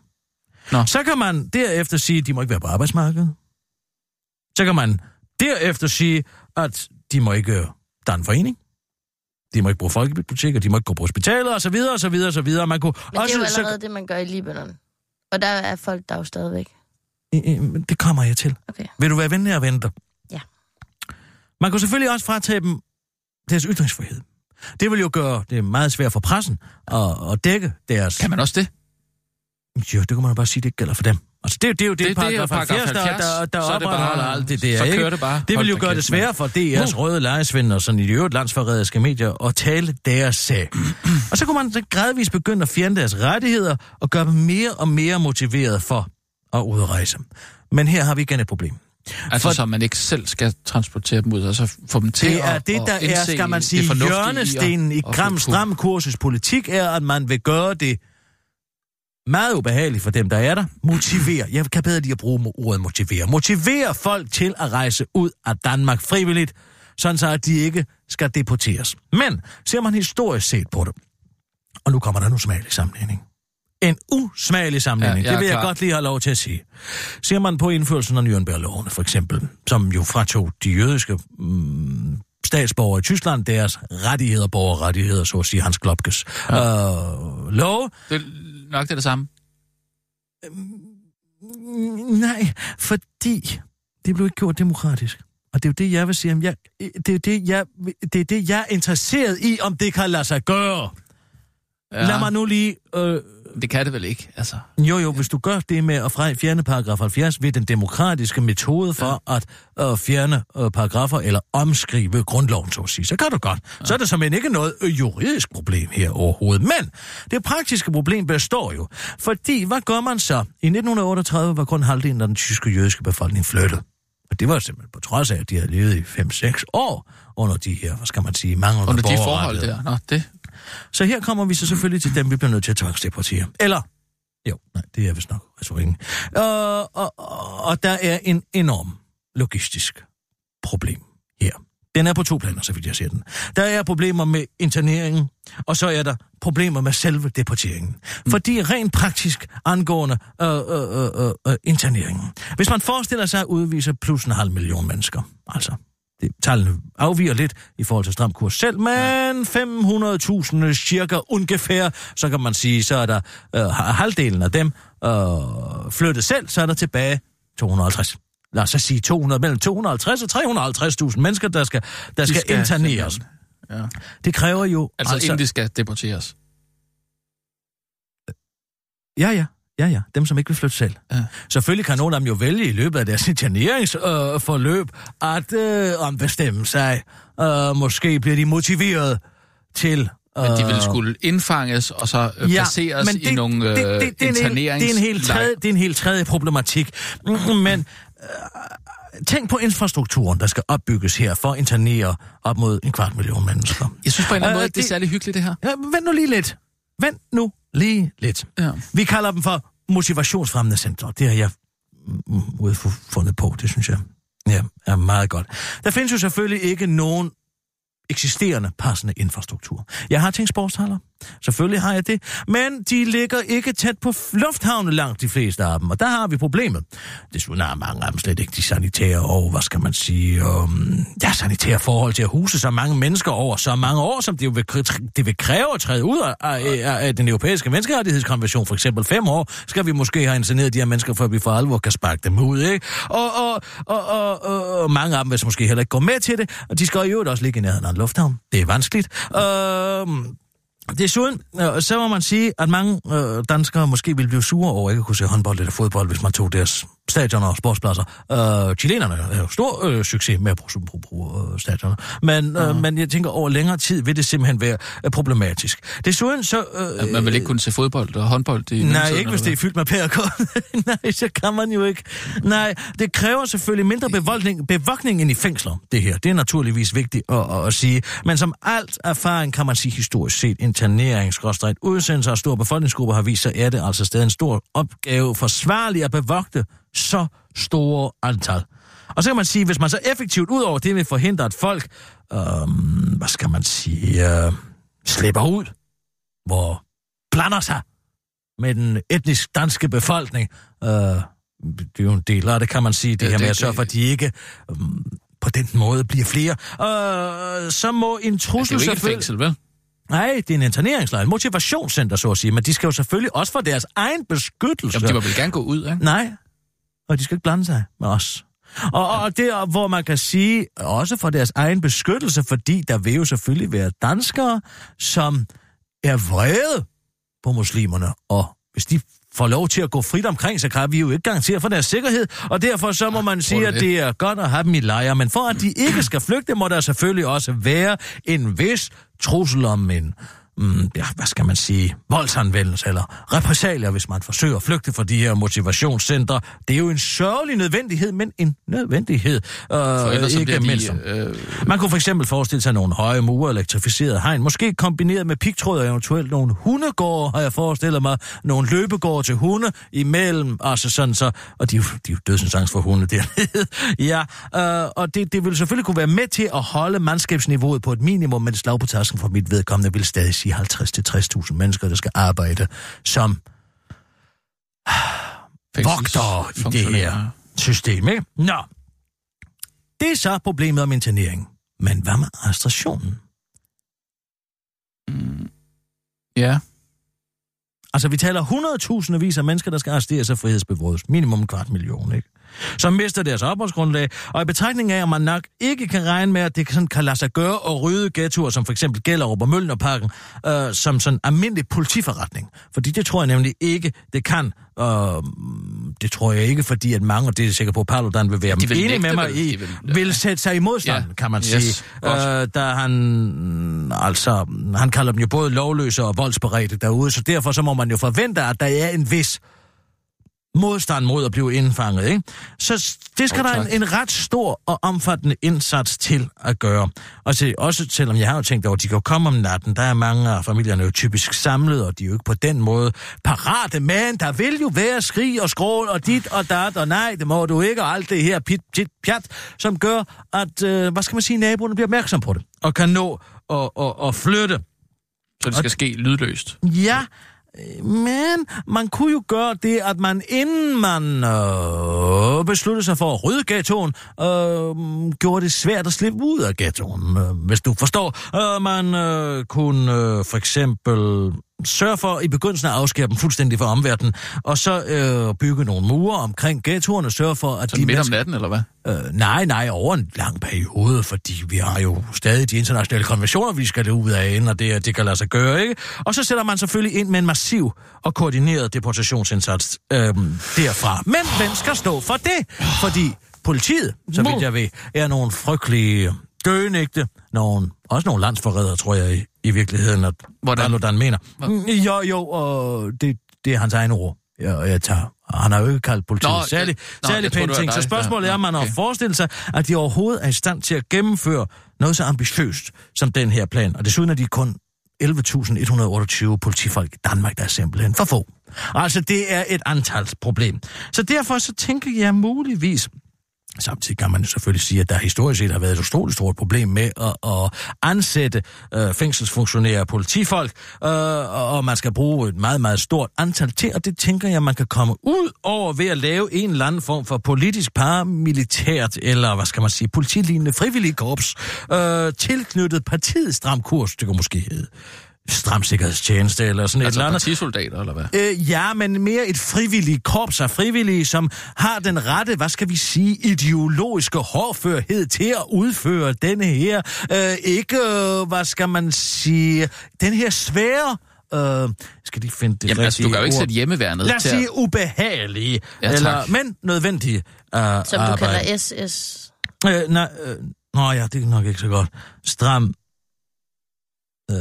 Nå. Så kan man derefter sige, at de må ikke være på arbejdsmarkedet. Så kan man derefter sige, at de må ikke danne en forening. De må ikke bruge folkebiblioteker, de må ikke gå på hospitaler, og så videre, og så videre, og så videre. Man kunne Men det er jo så- allerede det, man gør i Libanon. Og der er folk, der er jo stadigvæk. Det kommer jeg til. Okay. Vil du være venlig at vente? Ja. Man kunne selvfølgelig også fratage dem deres ytringsfrihed. Det vil jo gøre det meget svært for pressen at, at dække deres... Kan man også det? Jo, det kunne man jo bare sige, det ikke gælder for dem. Altså, det, er det er jo det, Det- det er jo paragraf 70, der, 70, der, der er det opretholder alt det der, så kører det bare. Det vil jo gøre det sværere for DR's røde lejesvindere, sådan i de øvrigt landsforræderiske medier, at tale deres sag. og så kunne man gradvist begynde at fjerne deres rettigheder og gøre dem mere og mere motiveret for at udrejse. Men her har vi igen et problem. Altså, For- så man ikke selv skal transportere dem ud, og så få dem til Det er at, det, der er, skal man det sige, hjørnestenen i at- at Gram Stram kursus politik, er, at man vil gøre det meget ubehageligt for dem, der er der. Motivere. Jeg kan bedre lide at bruge ordet motivere. Motivere folk til at rejse ud af Danmark frivilligt, sådan så at de ikke skal deporteres. Men ser man historisk set på det, og nu kommer der en usmagelig sammenligning. En usmagelig sammenligning, Ja, ja, jeg det vil jeg klar. godt lige have lov til at sige. Ser man på indførelsen af Nürnberg-lovene, for eksempel, som jo fratog de jødiske mm, statsborgere i Tyskland deres rettigheder, borgerrettigheder, så at sige, Hans Globkes ja. øh, lov. Det nok det, er det samme. Mm, Nej, fordi det blev ikke gjort demokratisk. Og det er jo det, jeg vil sige. Jeg, det, er det, jeg, det er det, jeg er interesseret i, om det kan lade sig gøre. Ja. Lad mig nu lige... Øh, Det kan det vel ikke, altså. jo, jo, hvis du gør det med at fjerne paragraf 70 ved den demokratiske metode for ja. at øh, fjerne øh, paragrafer eller omskrive grundloven, så at sige, så kan du godt. Ja. Så er der simpelthen ikke noget øh, juridisk problem her overhovedet. Men det praktiske problem består jo. Fordi, hvad gør man så? I 1938 var kun halvdelen af den tyske jødiske befolkning flyttet. Og det var simpelthen på trods af, at de havde levet i 5-6 år under de her, hvad skal man sige, manglende Under de forhold der. Nå, det. Så her kommer vi så selvfølgelig til dem, vi bliver nødt til at tvangsdeportere. Eller, jo, nej, det er vist nok retorikken. Øh, og, og, og der er en enorm logistisk problem her. Den er på to planer, så vidt jeg ser den. Der er problemer med interneringen, og så er der problemer med selve deporteringen. Fordi rent praktisk angående øh, øh, øh, øh, øh, interneringen. Hvis man forestiller sig at udvise plus en halv million mennesker, altså det, tallene afviger lidt i forhold til stram kurs selv, men 500.000 cirka ungefær, så kan man sige, så er der øh, halvdelen af dem øh, flyttet selv, så er der tilbage 250. Lad os så sige 200, mellem 250 og 350.000 mennesker, der skal, der skal, skal interneres. Ja. Det kræver jo... Altså, altså, inden de skal deporteres. Ja, ja. Ja, ja. Dem, som ikke vil flytte selv. Ja. Selvfølgelig kan nogle af dem jo vælge i løbet af deres interneringsforløb øh, forløb at øh, ombestemme sig. Øh, måske bliver de motiveret til... Øh, Men de vil skulle indfanges og så øh, placeres men i nogle øh, det, det, det, er en, hel- internerings... det, er en helt tredje, det er en helt tredje problematik. Men øh, tænk på infrastrukturen, der skal opbygges her for at internere op mod en kvart million mennesker. Jeg synes på en eller anden Øh, måde, at det er det- særlig hyggeligt, det her. Ja, vent nu lige lidt. Vent nu lige lidt. Ja. Vi kalder dem for motivationsfremmende centre. Det har jeg mm, udfundet på, det synes jeg ja, er meget godt. Der findes jo selvfølgelig ikke nogen eksisterende passende infrastruktur. Jeg har tænkt sportshaller. Selvfølgelig har jeg det. Men de ligger ikke tæt på lufthavne langt de fleste af dem, og der har vi problemet. Desuden har mange af dem slet ikke de sanitære og, hvad skal man sige, um, ja, sanitære forhold til at huse så mange mennesker over så mange år, som det vil, det vil kræve at træde ud af, af, af den europæiske menneskerettighedskonvention. For eksempel fem år skal vi måske have interneret de her mennesker, før vi for alvor kan sparke dem ud, ikke? Og, og, og, og, og, og mange af dem vil måske heller ikke gå med til det, og de skal jo også ligge i nærheden af en lufthavn. Det er vanskeligt. Um, Desuden, øh, så må man sige, at mange øh, danskere måske ville blive sure over ikke at kunne se håndbold eller fodbold, hvis man tog deres stadioner og sportspladser. Øh, chilenerne er jo stor øh, succes med at bruge, bruge, bruge øh, stadioner. Men, øh, men jeg tænker, over længere tid vil det simpelthen være øh, problematisk. Desuden så... Øh, At man vil ikke kunne se fodbold og håndbold i Nej, mellemtiden, ikke hvis det er fyldt med pærkår. Nej, så kan man jo ikke. Nej, det kræver selvfølgelig mindre bevogtning, bevogtning end i fængsler, det her. Det er naturligvis vigtigt at, at, at sige. Men som alt erfaring kan man sige historisk set, internering, skråstræt, udsendelser af store befolkningsgrupper har vist sig, er det altså stadig en stor opgave forsvarligt at bevogte så store antal. Og så kan man sige, hvis man så effektivt ud over det vil forhindre, at folk, øh, hvad skal man sige, øh, slipper ud, hvor blander sig med den etnisk danske befolkning. Øh, det er jo en del af det, kan man sige, det Ja, her med det- at sørge for, at de ikke øh, på den måde bliver flere. Øh, så må en trussel det er jo ikke et selvfølgelig... fængsel, vel? Nej, det er en interneringslejr, en motivationscenter, så at sige, men de skal jo selvfølgelig også for deres egen beskyttelse. Jamen, de må vel gerne gå ud, ikke? Nej, og de skal ikke blande sig med os. Og, og det er, hvor man kan sige, også for deres egen beskyttelse, fordi der vil jo selvfølgelig være danskere, som er vrede på muslimerne, og hvis de får lov til at gå frit omkring, så kan vi jo ikke garantere for deres sikkerhed, og derfor så må man sige, at det? det er godt at have dem i lejre, men for at de ikke skal flygte, må der selvfølgelig også være en vis trussel om en, mm, ja, hvad skal man sige, voldsanvendelse eller repressalier, hvis man forsøger at flygte fra de her motivationscentre. Det er jo en sørgelig nødvendighed, men en nødvendighed. For Øh, ellers så ikke mindst. de... Øh, Man kunne for eksempel forestille sig nogle høje mure, elektrificeret hegn, måske kombineret med pigtråd og eventuelt nogle hundegårde, har jeg forestillet mig, nogle løbegårde til hunde imellem, altså sådan så, og de, er jo- de er jo dødsens for hunde dernede. ja, øh, og det, det vil selvfølgelig kunne være med til at holde mandskabsniveauet på et minimum, men slag på tasken for mit vedkommende vil stadig sige 50-60.000 mennesker, der skal arbejde som vogter i det her system, ikke? Nå. Det er så problemet om internering. Men hvad med arrestationen? Ja. Altså, vi taler 100.000 vis af mennesker, der skal arresteres og frihedsberøves. Minimum en kvart million, ikke? Som mister deres opholdsgrundlag, og i betragtning af, at man nok ikke kan regne med, at det sådan kan lade sig gøre at rydde ghettoer, som for eksempel Gellerup og Møllnerparken, øh, som sådan almindelig politiforretning. Fordi det tror jeg nemlig ikke, det kan. Øh, det tror jeg ikke, fordi at mange, og det er jeg sikker på, Paludan vil være de vil nægte med mig i, vil- vil sætte sig i modstand, Ja, kan man yes, sige. Øh, da han, mm, altså, han kalder dem jo både lovløse og voldsberedte derude, så derfor så må man jo forvente, at der er en vis modstand mod at blive indfanget, ikke? Så det skal Jo, der en, en ret stor og omfattende indsats til at gøre. Og så, også selvom jeg har jo tænkt over, at de kan komme om natten, der er mange af familierne jo typisk samlet, og de er jo ikke på den måde parate, men der vil jo være skrig og skrål og dit og dat, og nej, det må du ikke, og alt det her pit, pit, pjat, som gør, at, øh, hvad skal man sige, naboerne bliver opmærksom på det, og kan nå at, at, at flytte. Så det skal ske lydløst. Ja, men man kunne jo gøre det, at man inden man øh, besluttede sig for at rydde ghettoen, øh, gjorde det svært at slippe ud af ghettoen, øh, hvis du forstår. Øh, man øh, kunne øh, for eksempel sørge for i begyndelsen at afskære dem fuldstændig fra omverdenen, og så øh, bygge nogle mure omkring ghettoen og sørge for, at Så de midt om natten, eller hvad? Øh, nej, nej, over en lang periode, fordi vi har jo stadig de internationale konventioner, vi skal ud af, inden, og det, det kan lade sig gøre, ikke? Og så sætter man selvfølgelig ind med en massiv og koordineret deportationsindsats øh, derfra. Men hvem skal stå for det? Fordi politiet, så vidt jeg ved, er nogle frygtelige døgenægte, nogle, også nogle landsforrædere, tror jeg i, i virkeligheden, at Hvordan? Paludan mener. Mm, Jo, jo, og det, det er hans egen ord. Ja, og jeg tager. Han har jo ikke kaldt politiet Nå, særlig, særlig jeg troede, pæne ting. Så spørgsmålet Ja, er, om man har okay. forestillet sig, at de overhovedet er i stand til at gennemføre noget så ambitiøst som den her plan. Og desuden er de kun 11.128 politifolk i Danmark, der er simpelthen for få. Altså, det er et antalsproblem. Så derfor så tænker jeg muligvis, Samtidig kan man selvfølgelig sige, at der historisk set har været et utroligt stort problem med at, at ansætte øh, fængselsfunktionærer og politifolk, øh, og man skal bruge et meget, meget stort antal til, og det tænker jeg, man kan komme ud over ved at lave en eller anden form for politisk paramilitært, eller hvad skal man sige, politilignende frivillig korps, øh, tilknyttet partiet stram kurs, det kan måske hedde stram sikkerhedstjeneste, eller sådan Altså et eller andet. partisoldater, eller hvad? Øh, ja, men mere et frivilligt korps af frivillige, som har den rette, hvad skal vi sige, ideologiske hårdførhed til at udføre denne her, øh, ikke, øh, hvad skal man sige, den her svære, øh, skal de finde det Jamen altså, du kan jo ikke ord? sætte hjemmeværnet Lad os til at... sige ubehagelige, Ja, tak. eller, men nødvendige uh, Som du arbejde. kalder SS. Øh, nej, øh, nå ja, det er nok ikke så godt. Stram. Øh,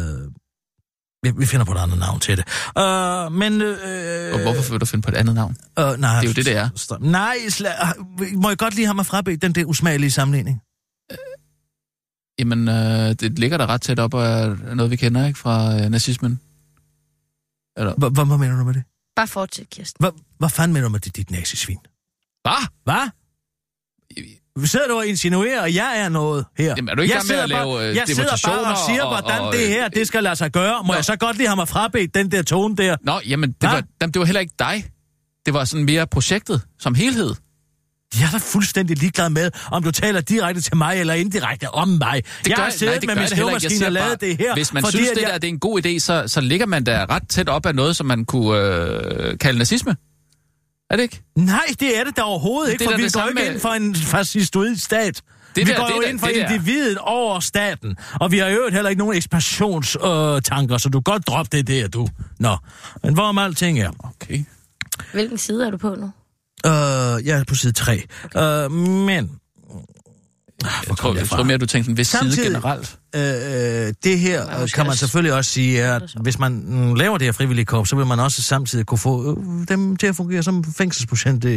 vi, vi finder på et andet navn til det. Øh, men... Øh, Og hvorfor vil du finde på et andet navn? Øh, nej, Det er jo det, det er. Stram. Nej, sla- må jeg godt lige have mig frabedt den der usmagelige sammenligning? Jamen, øh, det ligger da ret tæt op af noget, vi kender, ikke? Fra øh, nazismen. Eller... Hvad, hvad, hvad mener du med det? Bare fortsæt, Kirsten. Hvad, hvad fanden mener du med det, dit nazisvin? Hvad? Hvad? Sidder du og insinuerer, at jeg er noget her? Jamen, er du ikke jeg gang med sidder at lave, bare, øh, Jeg sidder bare og siger, og- hvordan og, det her, øh, det skal lade sig gøre. Må Nå. jeg så godt lige have mig frabedt den der tone der? Nå, jamen, det var, jamen, det var heller ikke dig. Det var sådan mere projektet som helhed. Jeg er da fuldstændig ligeglad med, om du taler direkte til mig eller indirekte om mig. Det jeg gør, har siddet nej, det med min det. Jeg skrivemaskine og lavet det her. Hvis man fordi synes, at det jeg... der det er en god idé, så, så ligger man da ret tæt op af noget, som man kunne øh, kalde nazisme. Er det ikke? Nej, det er det da overhovedet ikke, Det for vi går ikke med- ind for en fascistoid stat. Det vi der- går det jo der- ind for det der. individet over staten, og vi har jo heller ikke nogen ekspansionstanker, øh, så du kan godt droppe det der, du. Nå, men hvorom alting er. Okay. Hvilken side er du på nu? Øh, jeg er på side 3. Øh, men... Ah, Jeg tror, jeg fra? tror mere, du tænkte en vis side Samtidig- generelt. Øh, øh, det her øh, måske kan man selvfølgelig også sige, er, at hvis man mm, laver det her frivillige korps, så vil man også samtidig kunne få øh, dem til at fungere som fængselsprocent i,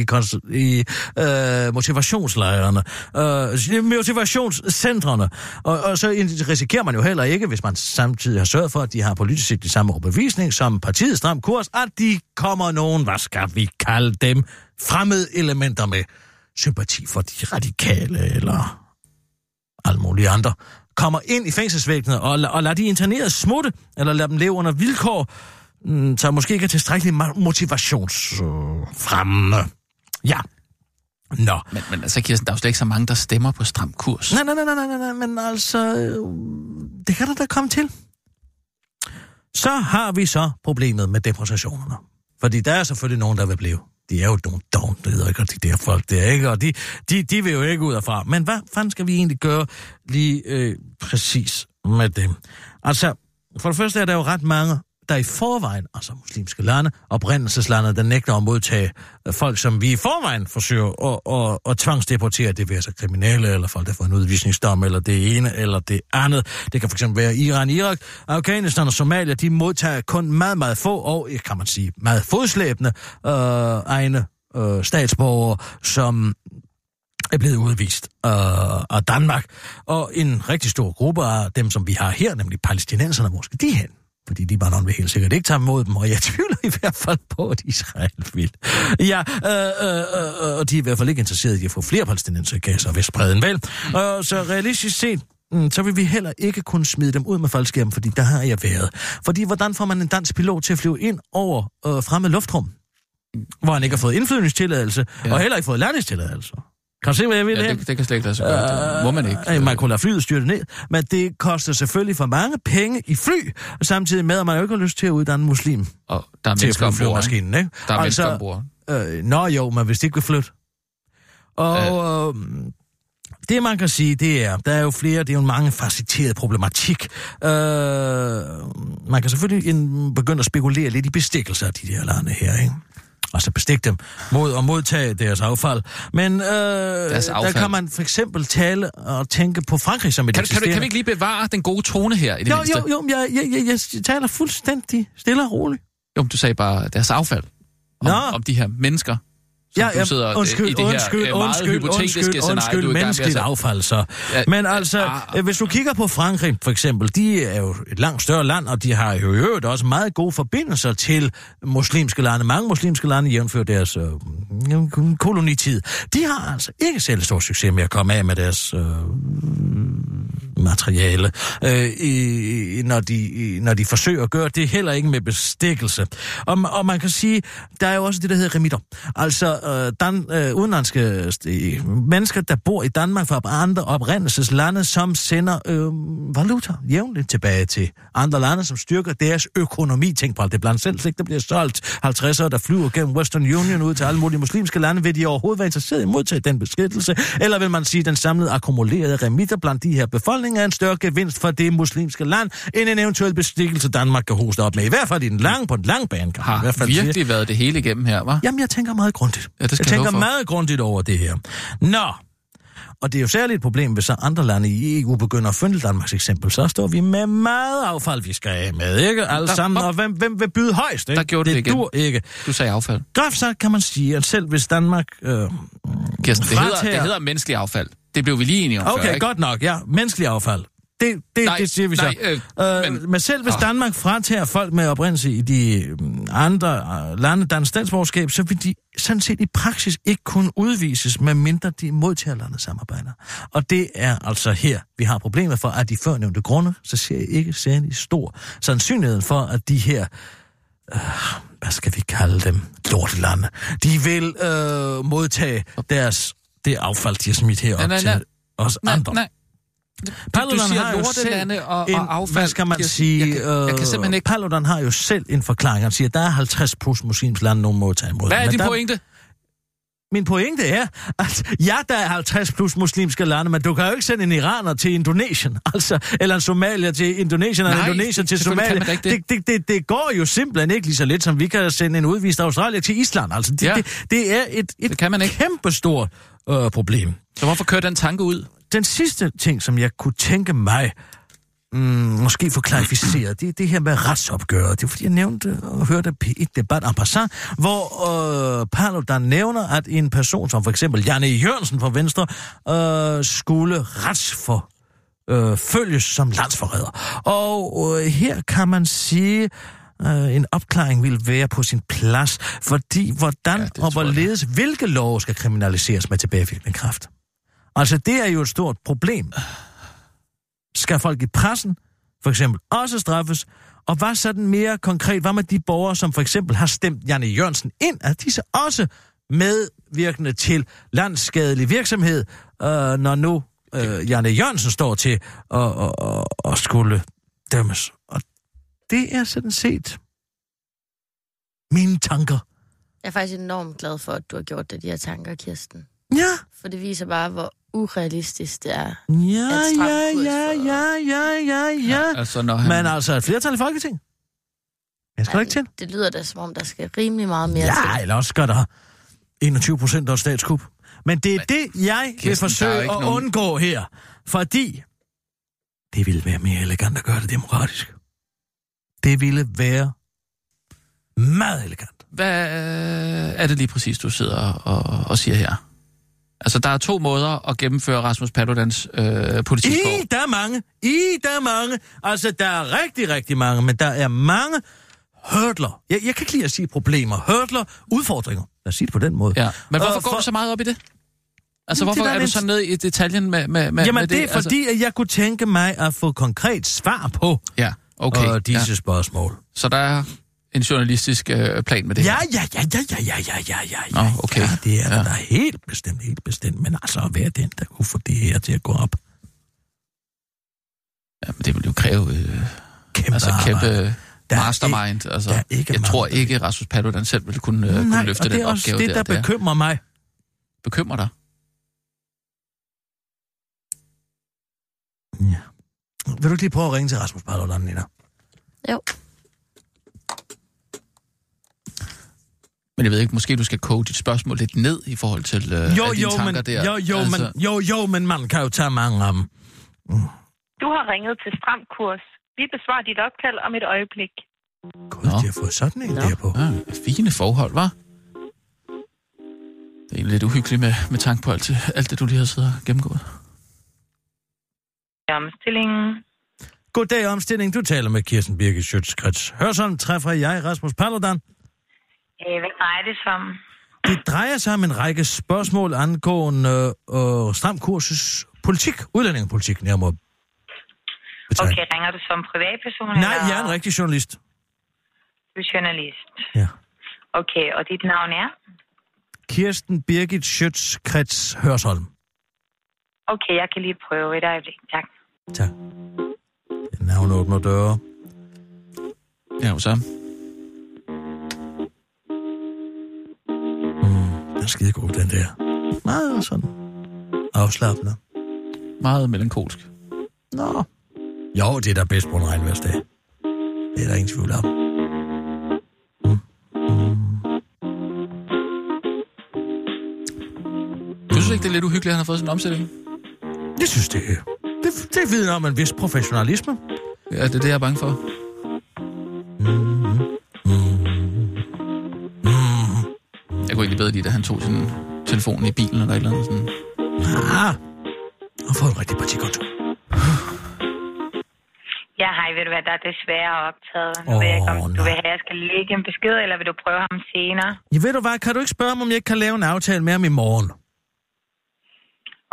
i, i øh, motivationslejrene, øh, motivationscentrene. Og, og så risikerer man jo heller ikke, hvis man samtidig har sørget for, at de har politisk set de samme overbevisning som partiet Stram Kurs, at de kommer nogen, hvad skal vi kalde dem, fremmede elementer med sympati for de radikale eller alle mulige andre, kommer ind i fængselsvæggene og, og lader de internerede smutte, eller lader dem leve under vilkår, mm, så måske ikke er tilstrækkeligt motivationsfremmende. Øh, ja. Nå. Men, men altså, Kirsten, der er jo slet ikke så mange, der stemmer på stram kurs. Nej, nej, nej, nej, nej, nej, men altså, øh, det kan der da komme til. Så har vi så problemet med deportationerne. Fordi der er selvfølgelig nogen, der vil blive. De er jo nogle dognleder, og de der folk der, ikke? Og de, de, de vil jo ikke ud herfra. Men hvad fanden skal vi egentlig gøre lige øh, præcis med dem? Altså, for det første er der jo ret mange, der i forvejen, altså muslimske lande, oprindelseslande, der nægter at modtage øh, folk, som vi i forvejen forsøger at, at, at tvangsdeportere. Det vil altså kriminelle, eller folk, der får en udvisningsdom, eller det ene, eller det andet. Det kan fx være Iran, Irak, Afghanistan og Somalia. De modtager kun meget, meget få, og kan man sige, meget fodslæbende øh, egne øh, statsborgere, som er blevet udvist øh, af Danmark. Og en rigtig stor gruppe af dem, som vi har her, nemlig palæstinenserne, hvor skal de hen? Fordi de bare vil helt sikkert ikke tage imod dem, og jeg tvivler i hvert fald på, at Israel vil. Ja, øh, øh, øh, og de er i hvert fald ikke interesserede i at få flere palæstinenser i Gaza og Vestbreden, vel? Øh, så realistisk set, mm, så vil vi heller ikke kunne smide dem ud med faldskærm, fordi der har jeg været. Fordi hvordan får man en dansk pilot til at flyve ind over øh, fremme luftrum, hvor han ikke har fået indflyvningstilladelse, Ja. ja. og heller ikke fået landingstilladelse? Kan du se, hvad jeg vil Ja, her? det, det kan slet ikke lade sig gøre. Det må man ikke. Øh, man kunne lade flyet styrte ned, men det koster selvfølgelig for mange penge i fly, samtidig med, at man jo ikke har lyst til at uddanne muslim Og der er mennesker ombord. ikke? ikke? Der er mennesker ombord. øh, Nå jo, men hvis de ikke vil flytte. Og øh, det man kan sige, det er, der er jo flere, det er jo en mange facetteret problematik. Øh, man kan selvfølgelig begynde at spekulere lidt i bestikkelser af de der lande her, ikke? Altså bestikke dem mod at modtage deres affald. Men øh, der affald. kan man for eksempel tale og tænke på Frankrig som et Kan, kan, kan vi ikke lige bevare den gode tone her i det Jo, mindste? jo, jo, jeg, jeg, jeg, jeg taler fuldstændig stille og roligt. jo, men du sagde bare deres affald. Om, Nå. om de her mennesker, som Ja, du ja, sidder øh, undskyld, i det her undskyld, øh, meget undskyld, hypotetiske undskyld, scenarie, undskyld, du er menneskeligt at- affald så. Ja, Men altså, ah, øh, hvis du kigger på Frankrig for eksempel, de er jo et langt større land, og de har jo i øvrigt også meget gode forbindelser til muslimske lande. Mange muslimske lande jævnfører deres øh, kolonitid. De har altså ikke selv stor succes med at komme af med deres øh, materiale, øh, i, når, de, i, når de forsøger at gøre det, heller ikke med bestikkelse. Og, og man kan sige, der er jo også det, der hedder remitter. Altså øh, dan, øh, udenlandske øh, mennesker, der bor i Danmark fra andre oprindelseslande, som sender øh, valuta jævnligt tilbage til andre lande, som styrker deres økonomi. Tænk på alt det blandt selv, ikke? der bliver solgt 50'ere, der flyver gennem Western Union ud til alle mulige muslimske lande. Vil de overhovedet være interesseret i at modtage den beskyttelse? Eller vil man sige, den samlede akkumulerede remitter blandt de her befolkninger er en større gevinst for det muslimske land, end en eventuel bestikkelse Danmark kan hoste op med? I hvert fald i den lange, på den lange bane, kan man i har hvert fald sige. virkelig været det hele igennem her, var? Jamen, jeg tænker meget grundigt. Ja, det skal jeg tænker meget grundigt over det her. Nå, og det er jo særligt et problem, hvis så andre lande i EU begynder at følge Danmarks eksempel. Så står vi med meget affald, vi skal af med, ikke? Alle Der- sammen, og hvem, hvem vil byde højst, ikke? Der gjorde du det det igen. dur ikke. Du sagde affald. Groft sagt kan man sige, at selv hvis Danmark... Øh, Kirsten, det hedder, det hedder menneskelig affald. Det blev vi lige enige om før, okay, ikke? godt nok, ja. Menneskelig affald. Det, det, Nej, det siger vi nej, så. øh, øh, men- men selv hvis Ah. Danmark fratager folk med oprindelse i de øh, andre øh, lande dansk statsborgerskab, så vil de sådan set i praksis ikke kunne udvises, medmindre de modtagerlandet samarbejder. Og det er altså her, vi har problemet for, at de førnævnte grunde, så ser jeg ikke særlig stor sandsynlighed for, at de her øh, hvad skal vi kalde dem, lortelande, de vil øh, modtage deres, det affald, de har smidt herop Nej, nej, nej. til os Nej, andre. nej. Paludan du siger har jo selv og- en, og affald, Hvad skal man Kirsten. sige? Jeg kan- jeg kan simpelthen ikke- Paludan har jo selv en forklaring. Han siger, at der er 50 plus muslimske lande, nogen må tage imod. Hvad er din der, pointe? Min pointe er, at ja, der er 50 plus muslimske lande, men du kan jo ikke sende en iraner til Indonesien, altså, eller en somalier til Indonesien, eller Indonesien til Somalia. ikke Det, det, det, det går jo simpelthen ikke lige så let, som vi kan sende en udvist australier til Island. Altså, det, Ja. det, det er et, et Det kan man ikke. kæmpestort øh, problem. Så hvorfor kører den tanke ud? Den sidste ting, som jeg kunne tænke mig, mm, måske få klarificeret, det er det her med retsopgøret. Det er fordi, jeg nævnte og hørte et debat en passant, hvor øh, Paludan nævner, at en person som for eksempel Janne Jørgensen fra Venstre øh, skulle retsfor øh, følges som landsforræder. Og øh, her kan man sige, øh, en opklaring vil være på sin plads, fordi hvordan Ja, og hvorledes, hvilke love skal kriminaliseres med tilbagevirkende kraft? Altså, det er jo et stort problem. Skal folk i pressen for eksempel også straffes? Og hvad sådan mere konkret, hvad med de borgere, som for eksempel har stemt Janne Jørgensen ind, er de så også medvirkende til landsskadelig virksomhed, øh, når nu øh, Janne Jørgensen står til at, at, at, at skulle dømmes? Og det er sådan set mine tanker. Jeg er faktisk enormt glad for, at du har gjort det, de her tanker, Kirsten. Ja, For det viser bare, hvor urealistisk det er. ja, ja, ja, ja, ja, ja, ja. Altså, når han... Men altså, et flertal i Folketinget. Jeg skal da ikke til. Det lyder da, som om der skal rimelig meget mere Ja, til. eller også skal der 21 procent af statskup. Men det er Men, det, jeg vil Kirsten, er forsøge at nogen- undgå her. Fordi det ville være mere elegant at gøre det demokratisk. Det ville være meget elegant. Hvad er det lige præcis, du sidder og, og siger her? Altså, der er to måder at gennemføre Rasmus Paludans øh, politik på. I, der er mange. I, der er mange. Altså, der er rigtig, rigtig mange, men der er mange hurdler. Jeg, jeg kan ikke lide at sige problemer. Hurdler, udfordringer. Lad os sige det på den måde. Ja. Men hvorfor går for- du så meget op i det? Altså, Jamen, hvorfor det der er du så nede i detaljen med, med, med, Jamen, med det, det? er fordi, at jeg kunne tænke mig at få konkret svar på Altså, ja, okay. øh, disse ja. spørgsmål. Så der er en journalistisk øh, plan med det Ja, her? ja, ja, ja, ja, ja, ja, ja, ja, Nå, ja, okay. ja, det er Ja. da helt bestemt, helt bestemt. Men altså at være den, der kunne få det her til at gå op. Ja, men det vil jo kræve øh, Kæmpe altså, arbejde. kæmpe Der er mastermind. Altså, der er ikke jeg tror der ikke, at Rasmus Paludan selv vil kunne, øh, kunne Nej, løfte og det den er også opgave det, der. der bekymrer mig. bekymrer dig. Ja. Vil du ikke lige prøve at ringe til Rasmus Paludan, Nina? Jo. Men jeg ved ikke, måske du skal koge dit spørgsmål lidt ned i forhold til øh, Jo, alle jo, dine tanker men, der. jo, jo, altså, men, jo, jo, men man kan jo tage mange af dem. Du har ringet til Stram Kurs. Vi besvarer dit opkald om et øjeblik. Gud, Nå. de har fået sådan en der på. Ja, fine forhold, var. Det er egentlig lidt uhyggeligt med, med tanke på alt, det- alt det, du lige har siddet og gennemgået. Omstillingen. Goddag, omstilling. Du taler med Kirsten Birgit Schøtzgrads. Hørsholm træffer jeg, Rasmus Paludan. Øh, hvad drejer det sig om? Det drejer sig om en række spørgsmål angående øh, stram kurses politik, udlændingepolitik, nærmere betegnet. Okay, ringer du som privatperson? Nej, eller jeg er en rigtig journalist. Du er journalist. Ja. Okay, og dit navn er? Kirsten Birgit Schøtz-Krets Hørsholm. Okay, jeg kan lige prøve et øjeblik. Tak. Tak. Navn åbner døre. Ja, så. Den er skide god, den der. Meget sådan afslappende. Meget melankolsk. Nå. Jo, det er da bedst på en regnværsdag. Det er der ingen tvivl om. Du synes ikke, det er lidt uhyggeligt, at han har fået en omsætning? Jeg synes, det er... Det, det vidner om en vis professionalisme. Ja, det er det, jeg er bange for. Jeg lide, at han tog sin telefon i bilen eller et eller andet sådan. Ah, og få en rigtig partikonto. Nej, ved du hvad, der er desværre optaget. Nu ved jeg ikke, om Åh, du vil nej. have, at jeg skal lægge en besked, eller vil du prøve ham senere? Ja, ved du hvad, kan du ikke spørge mig, om jeg ikke kan lave en aftale med ham i morgen?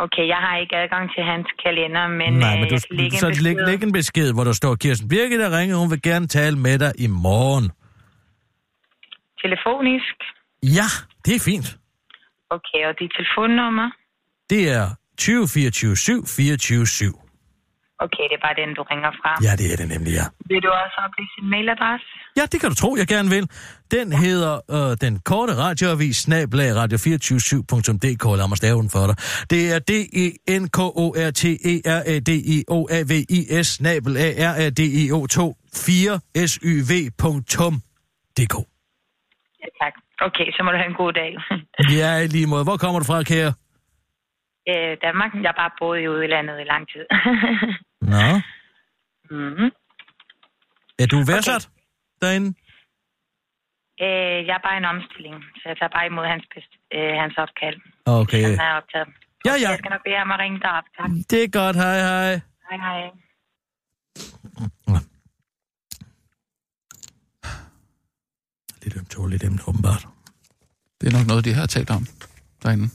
Okay, jeg har ikke adgang til hans kalender, men, Nej, men øh, du, jeg kan lægge en så besked. læg, læg en besked, hvor der står, Kirsten Birgit er ringet, hun vil gerne tale med dig i morgen. Telefonisk. Ja, det er fint. Okay, og dit telefonnummer? Det er 20 24 7 24 7. Okay, det er bare den, du ringer fra. Ja, det er det nemlig, ja. Vil du også oplyse din mailadresse? Ja, det kan du tro, jeg gerne vil. Den hedder øh, Den Korte Radioavis, snablag radio247.dk. Lad mig stave den for dig. Det er E D-E-N-K-O-R-T-E-R-A-D-I-O-A-V-I-S, snablag R-A-D-I-O 2 4 syv.dk. Ja, tak. Okay, så må du have en god dag. Ja, i lige måde. Hvor kommer du fra, kære? øh, Danmark, jeg har bare boet i udlandet i lang tid. Nå. mm-hmm. Er du værdsat okay. derinde? øh, jeg er bare en omstilling, så jeg tager bare imod hans, best, øh, hans opkald. Okay. Han er optaget. Ja, ja. Jeg skal nok bede ham at ringe dig op. Tak. Det er godt, hej hej. Hej, hej. Lidt ømtåligt emne, åbenbart. Det er nok noget, de har talt om derinde.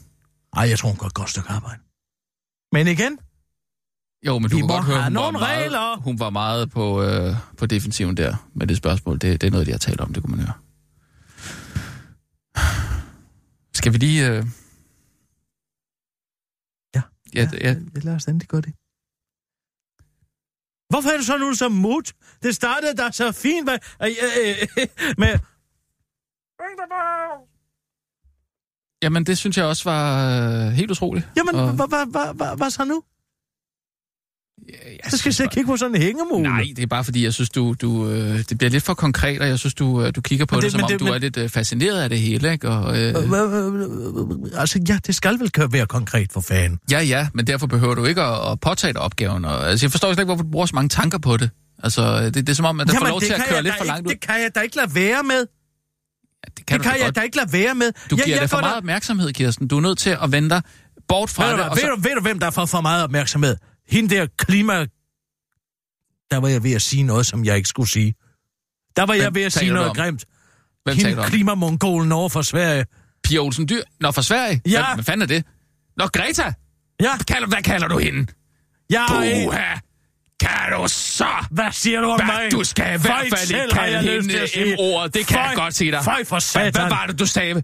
Ej, jeg tror, hun gør et godt stykke arbejde. Men igen, Jo, men du kan må godt høre, hun var, nogle regler. meget, hun var meget på, øh, på defensiven der med det spørgsmål. Det, det er noget, de har talt om, det kunne man høre. Skal vi lige... Øh... Ja. Ja, ja, ja. lad os endelig gå det. Hvorfor er du så nu så mut? Det startede da så fint med... Øh, øh, øh, med Jamen, det synes jeg også var øh, helt utroligt. jamen, Og- hvad hvad- hvad- hvad- hvad så nu? Jeg Så skal jeg sidde og kigge på sådan en hængemule. Nej, det er bare fordi, jeg synes, du, du, øh, det bliver lidt for konkret, og jeg synes, du, øh, du kigger på Men det, det- som om, det- du men- er lidt øh, fascineret af det hele, ikke? Og, øh, Øh, Altså, ja, det skal vel være konkret for fanden. ja, ja, men derfor behøver du ikke at, at påtage dig opgaven. Og, altså, jeg forstår slet ikke, hvorfor du bruger så mange tanker på det. Altså, det, det er som om, at der får lov til at køre lidt for ikke- langt ud. Det kan jeg da ikke lade være med. Det kan, Det du kan jeg godt. da ikke lade være med. Du Jeg- giver jeg det for meget opmærksomhed, Kirsten. Du er nødt til at vende dig bort fra Ved du, det. hvad, og så- ved, du, ved du, hvem der får for meget opmærksomhed? Hende der klima... Der var jeg ved at sige noget, som jeg ikke skulle sige. Der var jeg Hvem ved at sige du noget om? grimt. Hvem du Hende klimamongolen over for Sverige. Pia Olsen Dyr? Nå, fra Sverige? Ja. Hvad, hvad fanden er det? Nå, Greta! Ja, Hvad kalder, hvad kalder du hende? jeg er... Kan du så? Hvad siger du om Hvad, mig? du skal i hvert fald ikke jeg kalde hende. M-ordet. Det kan jeg Føj- godt sige dig. Føj for Hvad, satan. hvad var det, du sagde?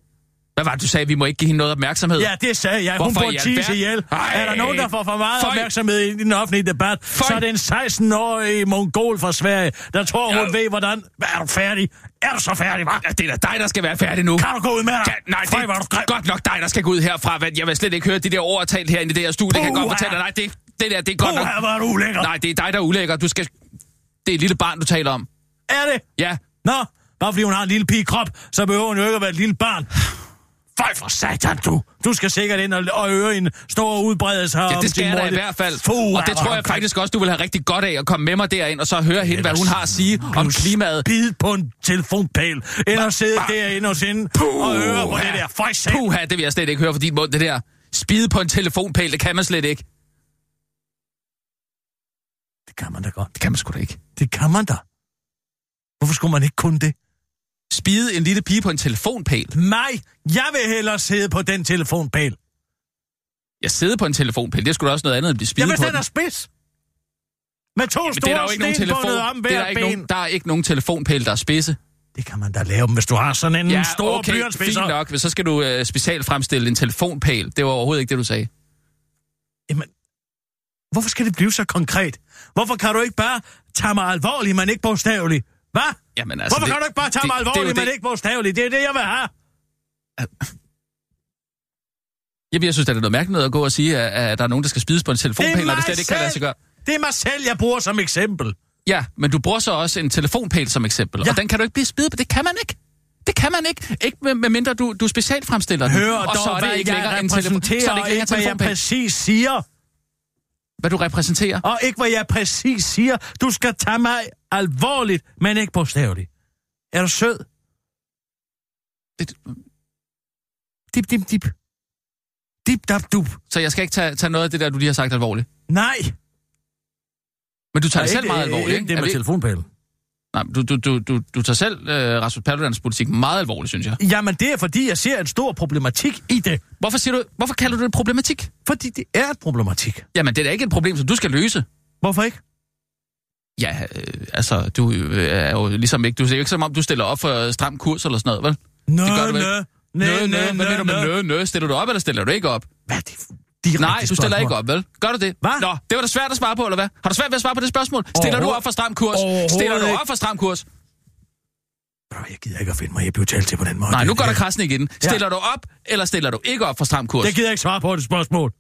Hvad var det, du sagde? Vi må ikke give hende noget opmærksomhed. Ja, det sagde jeg. Hun Hvorfor i tige alverden- ihjel. Ej. Er der nogen, der får for meget Føj. opmærksomhed i den offentlige debat, Føj. så er det en 16-årig mongol fra Sverige, der tror, hun Ja. ved, hvordan... Hvad er du færdig? Er du så færdig, hva'? Ja, det er da dig, der skal være færdig nu. Kan du gå ud med dig? Ja, nej, Føj, det er du godt nok dig, der skal gå ud herfra. Jeg vil slet ikke høre de der ord talt herinde i det her studie. Jeg kan godt fortælle dig, det, det der, det er godt nok... Puha, hvor er du ulækker. Nej, det er dig, der er ulækker. Du skal... Det er et lille barn, du taler om. Er det? Ja, Nå, bare fordi hun har en lille pigekrop, så behøver hun jo ikke at være et lille barn. Føj for satan, du. Du skal sikkert ind og, og høre en stor udbredelse her Ja, det skal jeg da i hvert fald. Fuh, og det tror jeg faktisk også, du vil have rigtig godt af at komme med mig derind, og så høre hende, hvad hun har at sige om klimaet. Bid på en telefonpæl, at sidde derinde hos hende og høre på det der. Føj satan. Puha, det vil jeg slet ikke høre for din mund, det der. Spide på en telefonpæl, det kan man slet ikke. Det kan man da godt. Det kan man sgu da ikke. Det kan man da. Hvorfor skulle man ikke kunne det? Spide en lille pige på en telefonpæl. Nej, jeg vil hellere sidde på den telefonpæl. Jeg sidder på en telefonpæl, det er sgu da også noget andet end at blive spide Jamen, på den den. er spids. Med to Men det er der store jo ikke nogen telefon. om Det er hver der, ikke ben. nogen, der er ikke nogen telefonpæl, der er spidse. Det kan man da lave, hvis du har sådan en Ja, stor okay, blyantspidser. fint nok. Så skal du øh, specielt fremstille en telefonpæl. Det var overhovedet ikke det, du sagde. Jamen, hvorfor skal det blive så konkret? Hvorfor kan du ikke bare tage mig alvorligt, men ikke bogstaveligt? Hvad? Jamen, altså, Hvorfor det, kan du ikke bare tage det- mig det alvorligt, men det- ikke bogstaveligt? Det er det, jeg vil have. Jamen, jeg synes, det er noget mærkeligt at gå og sige, at, at der er nogen, der skal spides på en telefonpæl, og det slet ikke kan lade sig gøre. Det er mig selv, jeg bruger som eksempel. Ja, men du bruger så også en telefonpæl som eksempel, Ja. og den kan du ikke blive spidet på. Det kan man ikke. Det kan man ikke. Ikke med, med mindre du, du specialfremstiller den. Hør og dog, så er det ikke længere en telefon, så er det ikke ikke, hvad jeg præcis siger. Hvad du repræsenterer. Og ikke, hvad jeg præcis siger. Du skal tage mig alvorligt, men ikke bogstaveligt. Er du sød? Det, Dip, dip, dip. Dip, dap, dup. så jeg skal ikke tage, tage noget af det der, du lige har sagt alvorligt. Nej. Men du tager det Og selv meget alvorligt, ikke? det Er med telefonpælen. Nej, du, du, du, du, du tager selv øh, Rasmus Paludans politik meget alvorligt, synes jeg. Jamen, det er fordi, jeg ser en stor problematik i det. Hvorfor, siger du, hvorfor kalder du det problematik? Fordi det er et problematik. Jamen, det er da ikke et problem, som du skal løse. Hvorfor ikke? Ja, øh, altså, du øh, er jo ligesom ikke... Du ser jo ikke som om, du stiller op for stram kurs eller sådan noget, vel? Nå, Det gør du vel? Mener du med nø. nø, nø? Stiller du op, eller stiller du ikke op? Hvad er det direkte Nej, du stiller spørgsmål? ikke op, vel? Gør du det? Hvad? Nå, det var da svært at svare på, eller hvad? Har du svært ved at svare på det spørgsmål? Stiller du op for stram kurs? Stiller du op for stram kurs? Bro, Jeg gider ikke at finde mig. Jeg bliver talt til på den måde. Nej, nu går der krassen igen. Stiller du op, eller stiller du ikke op for stram kurs? Jeg gider ikke svare på det spørgsmål.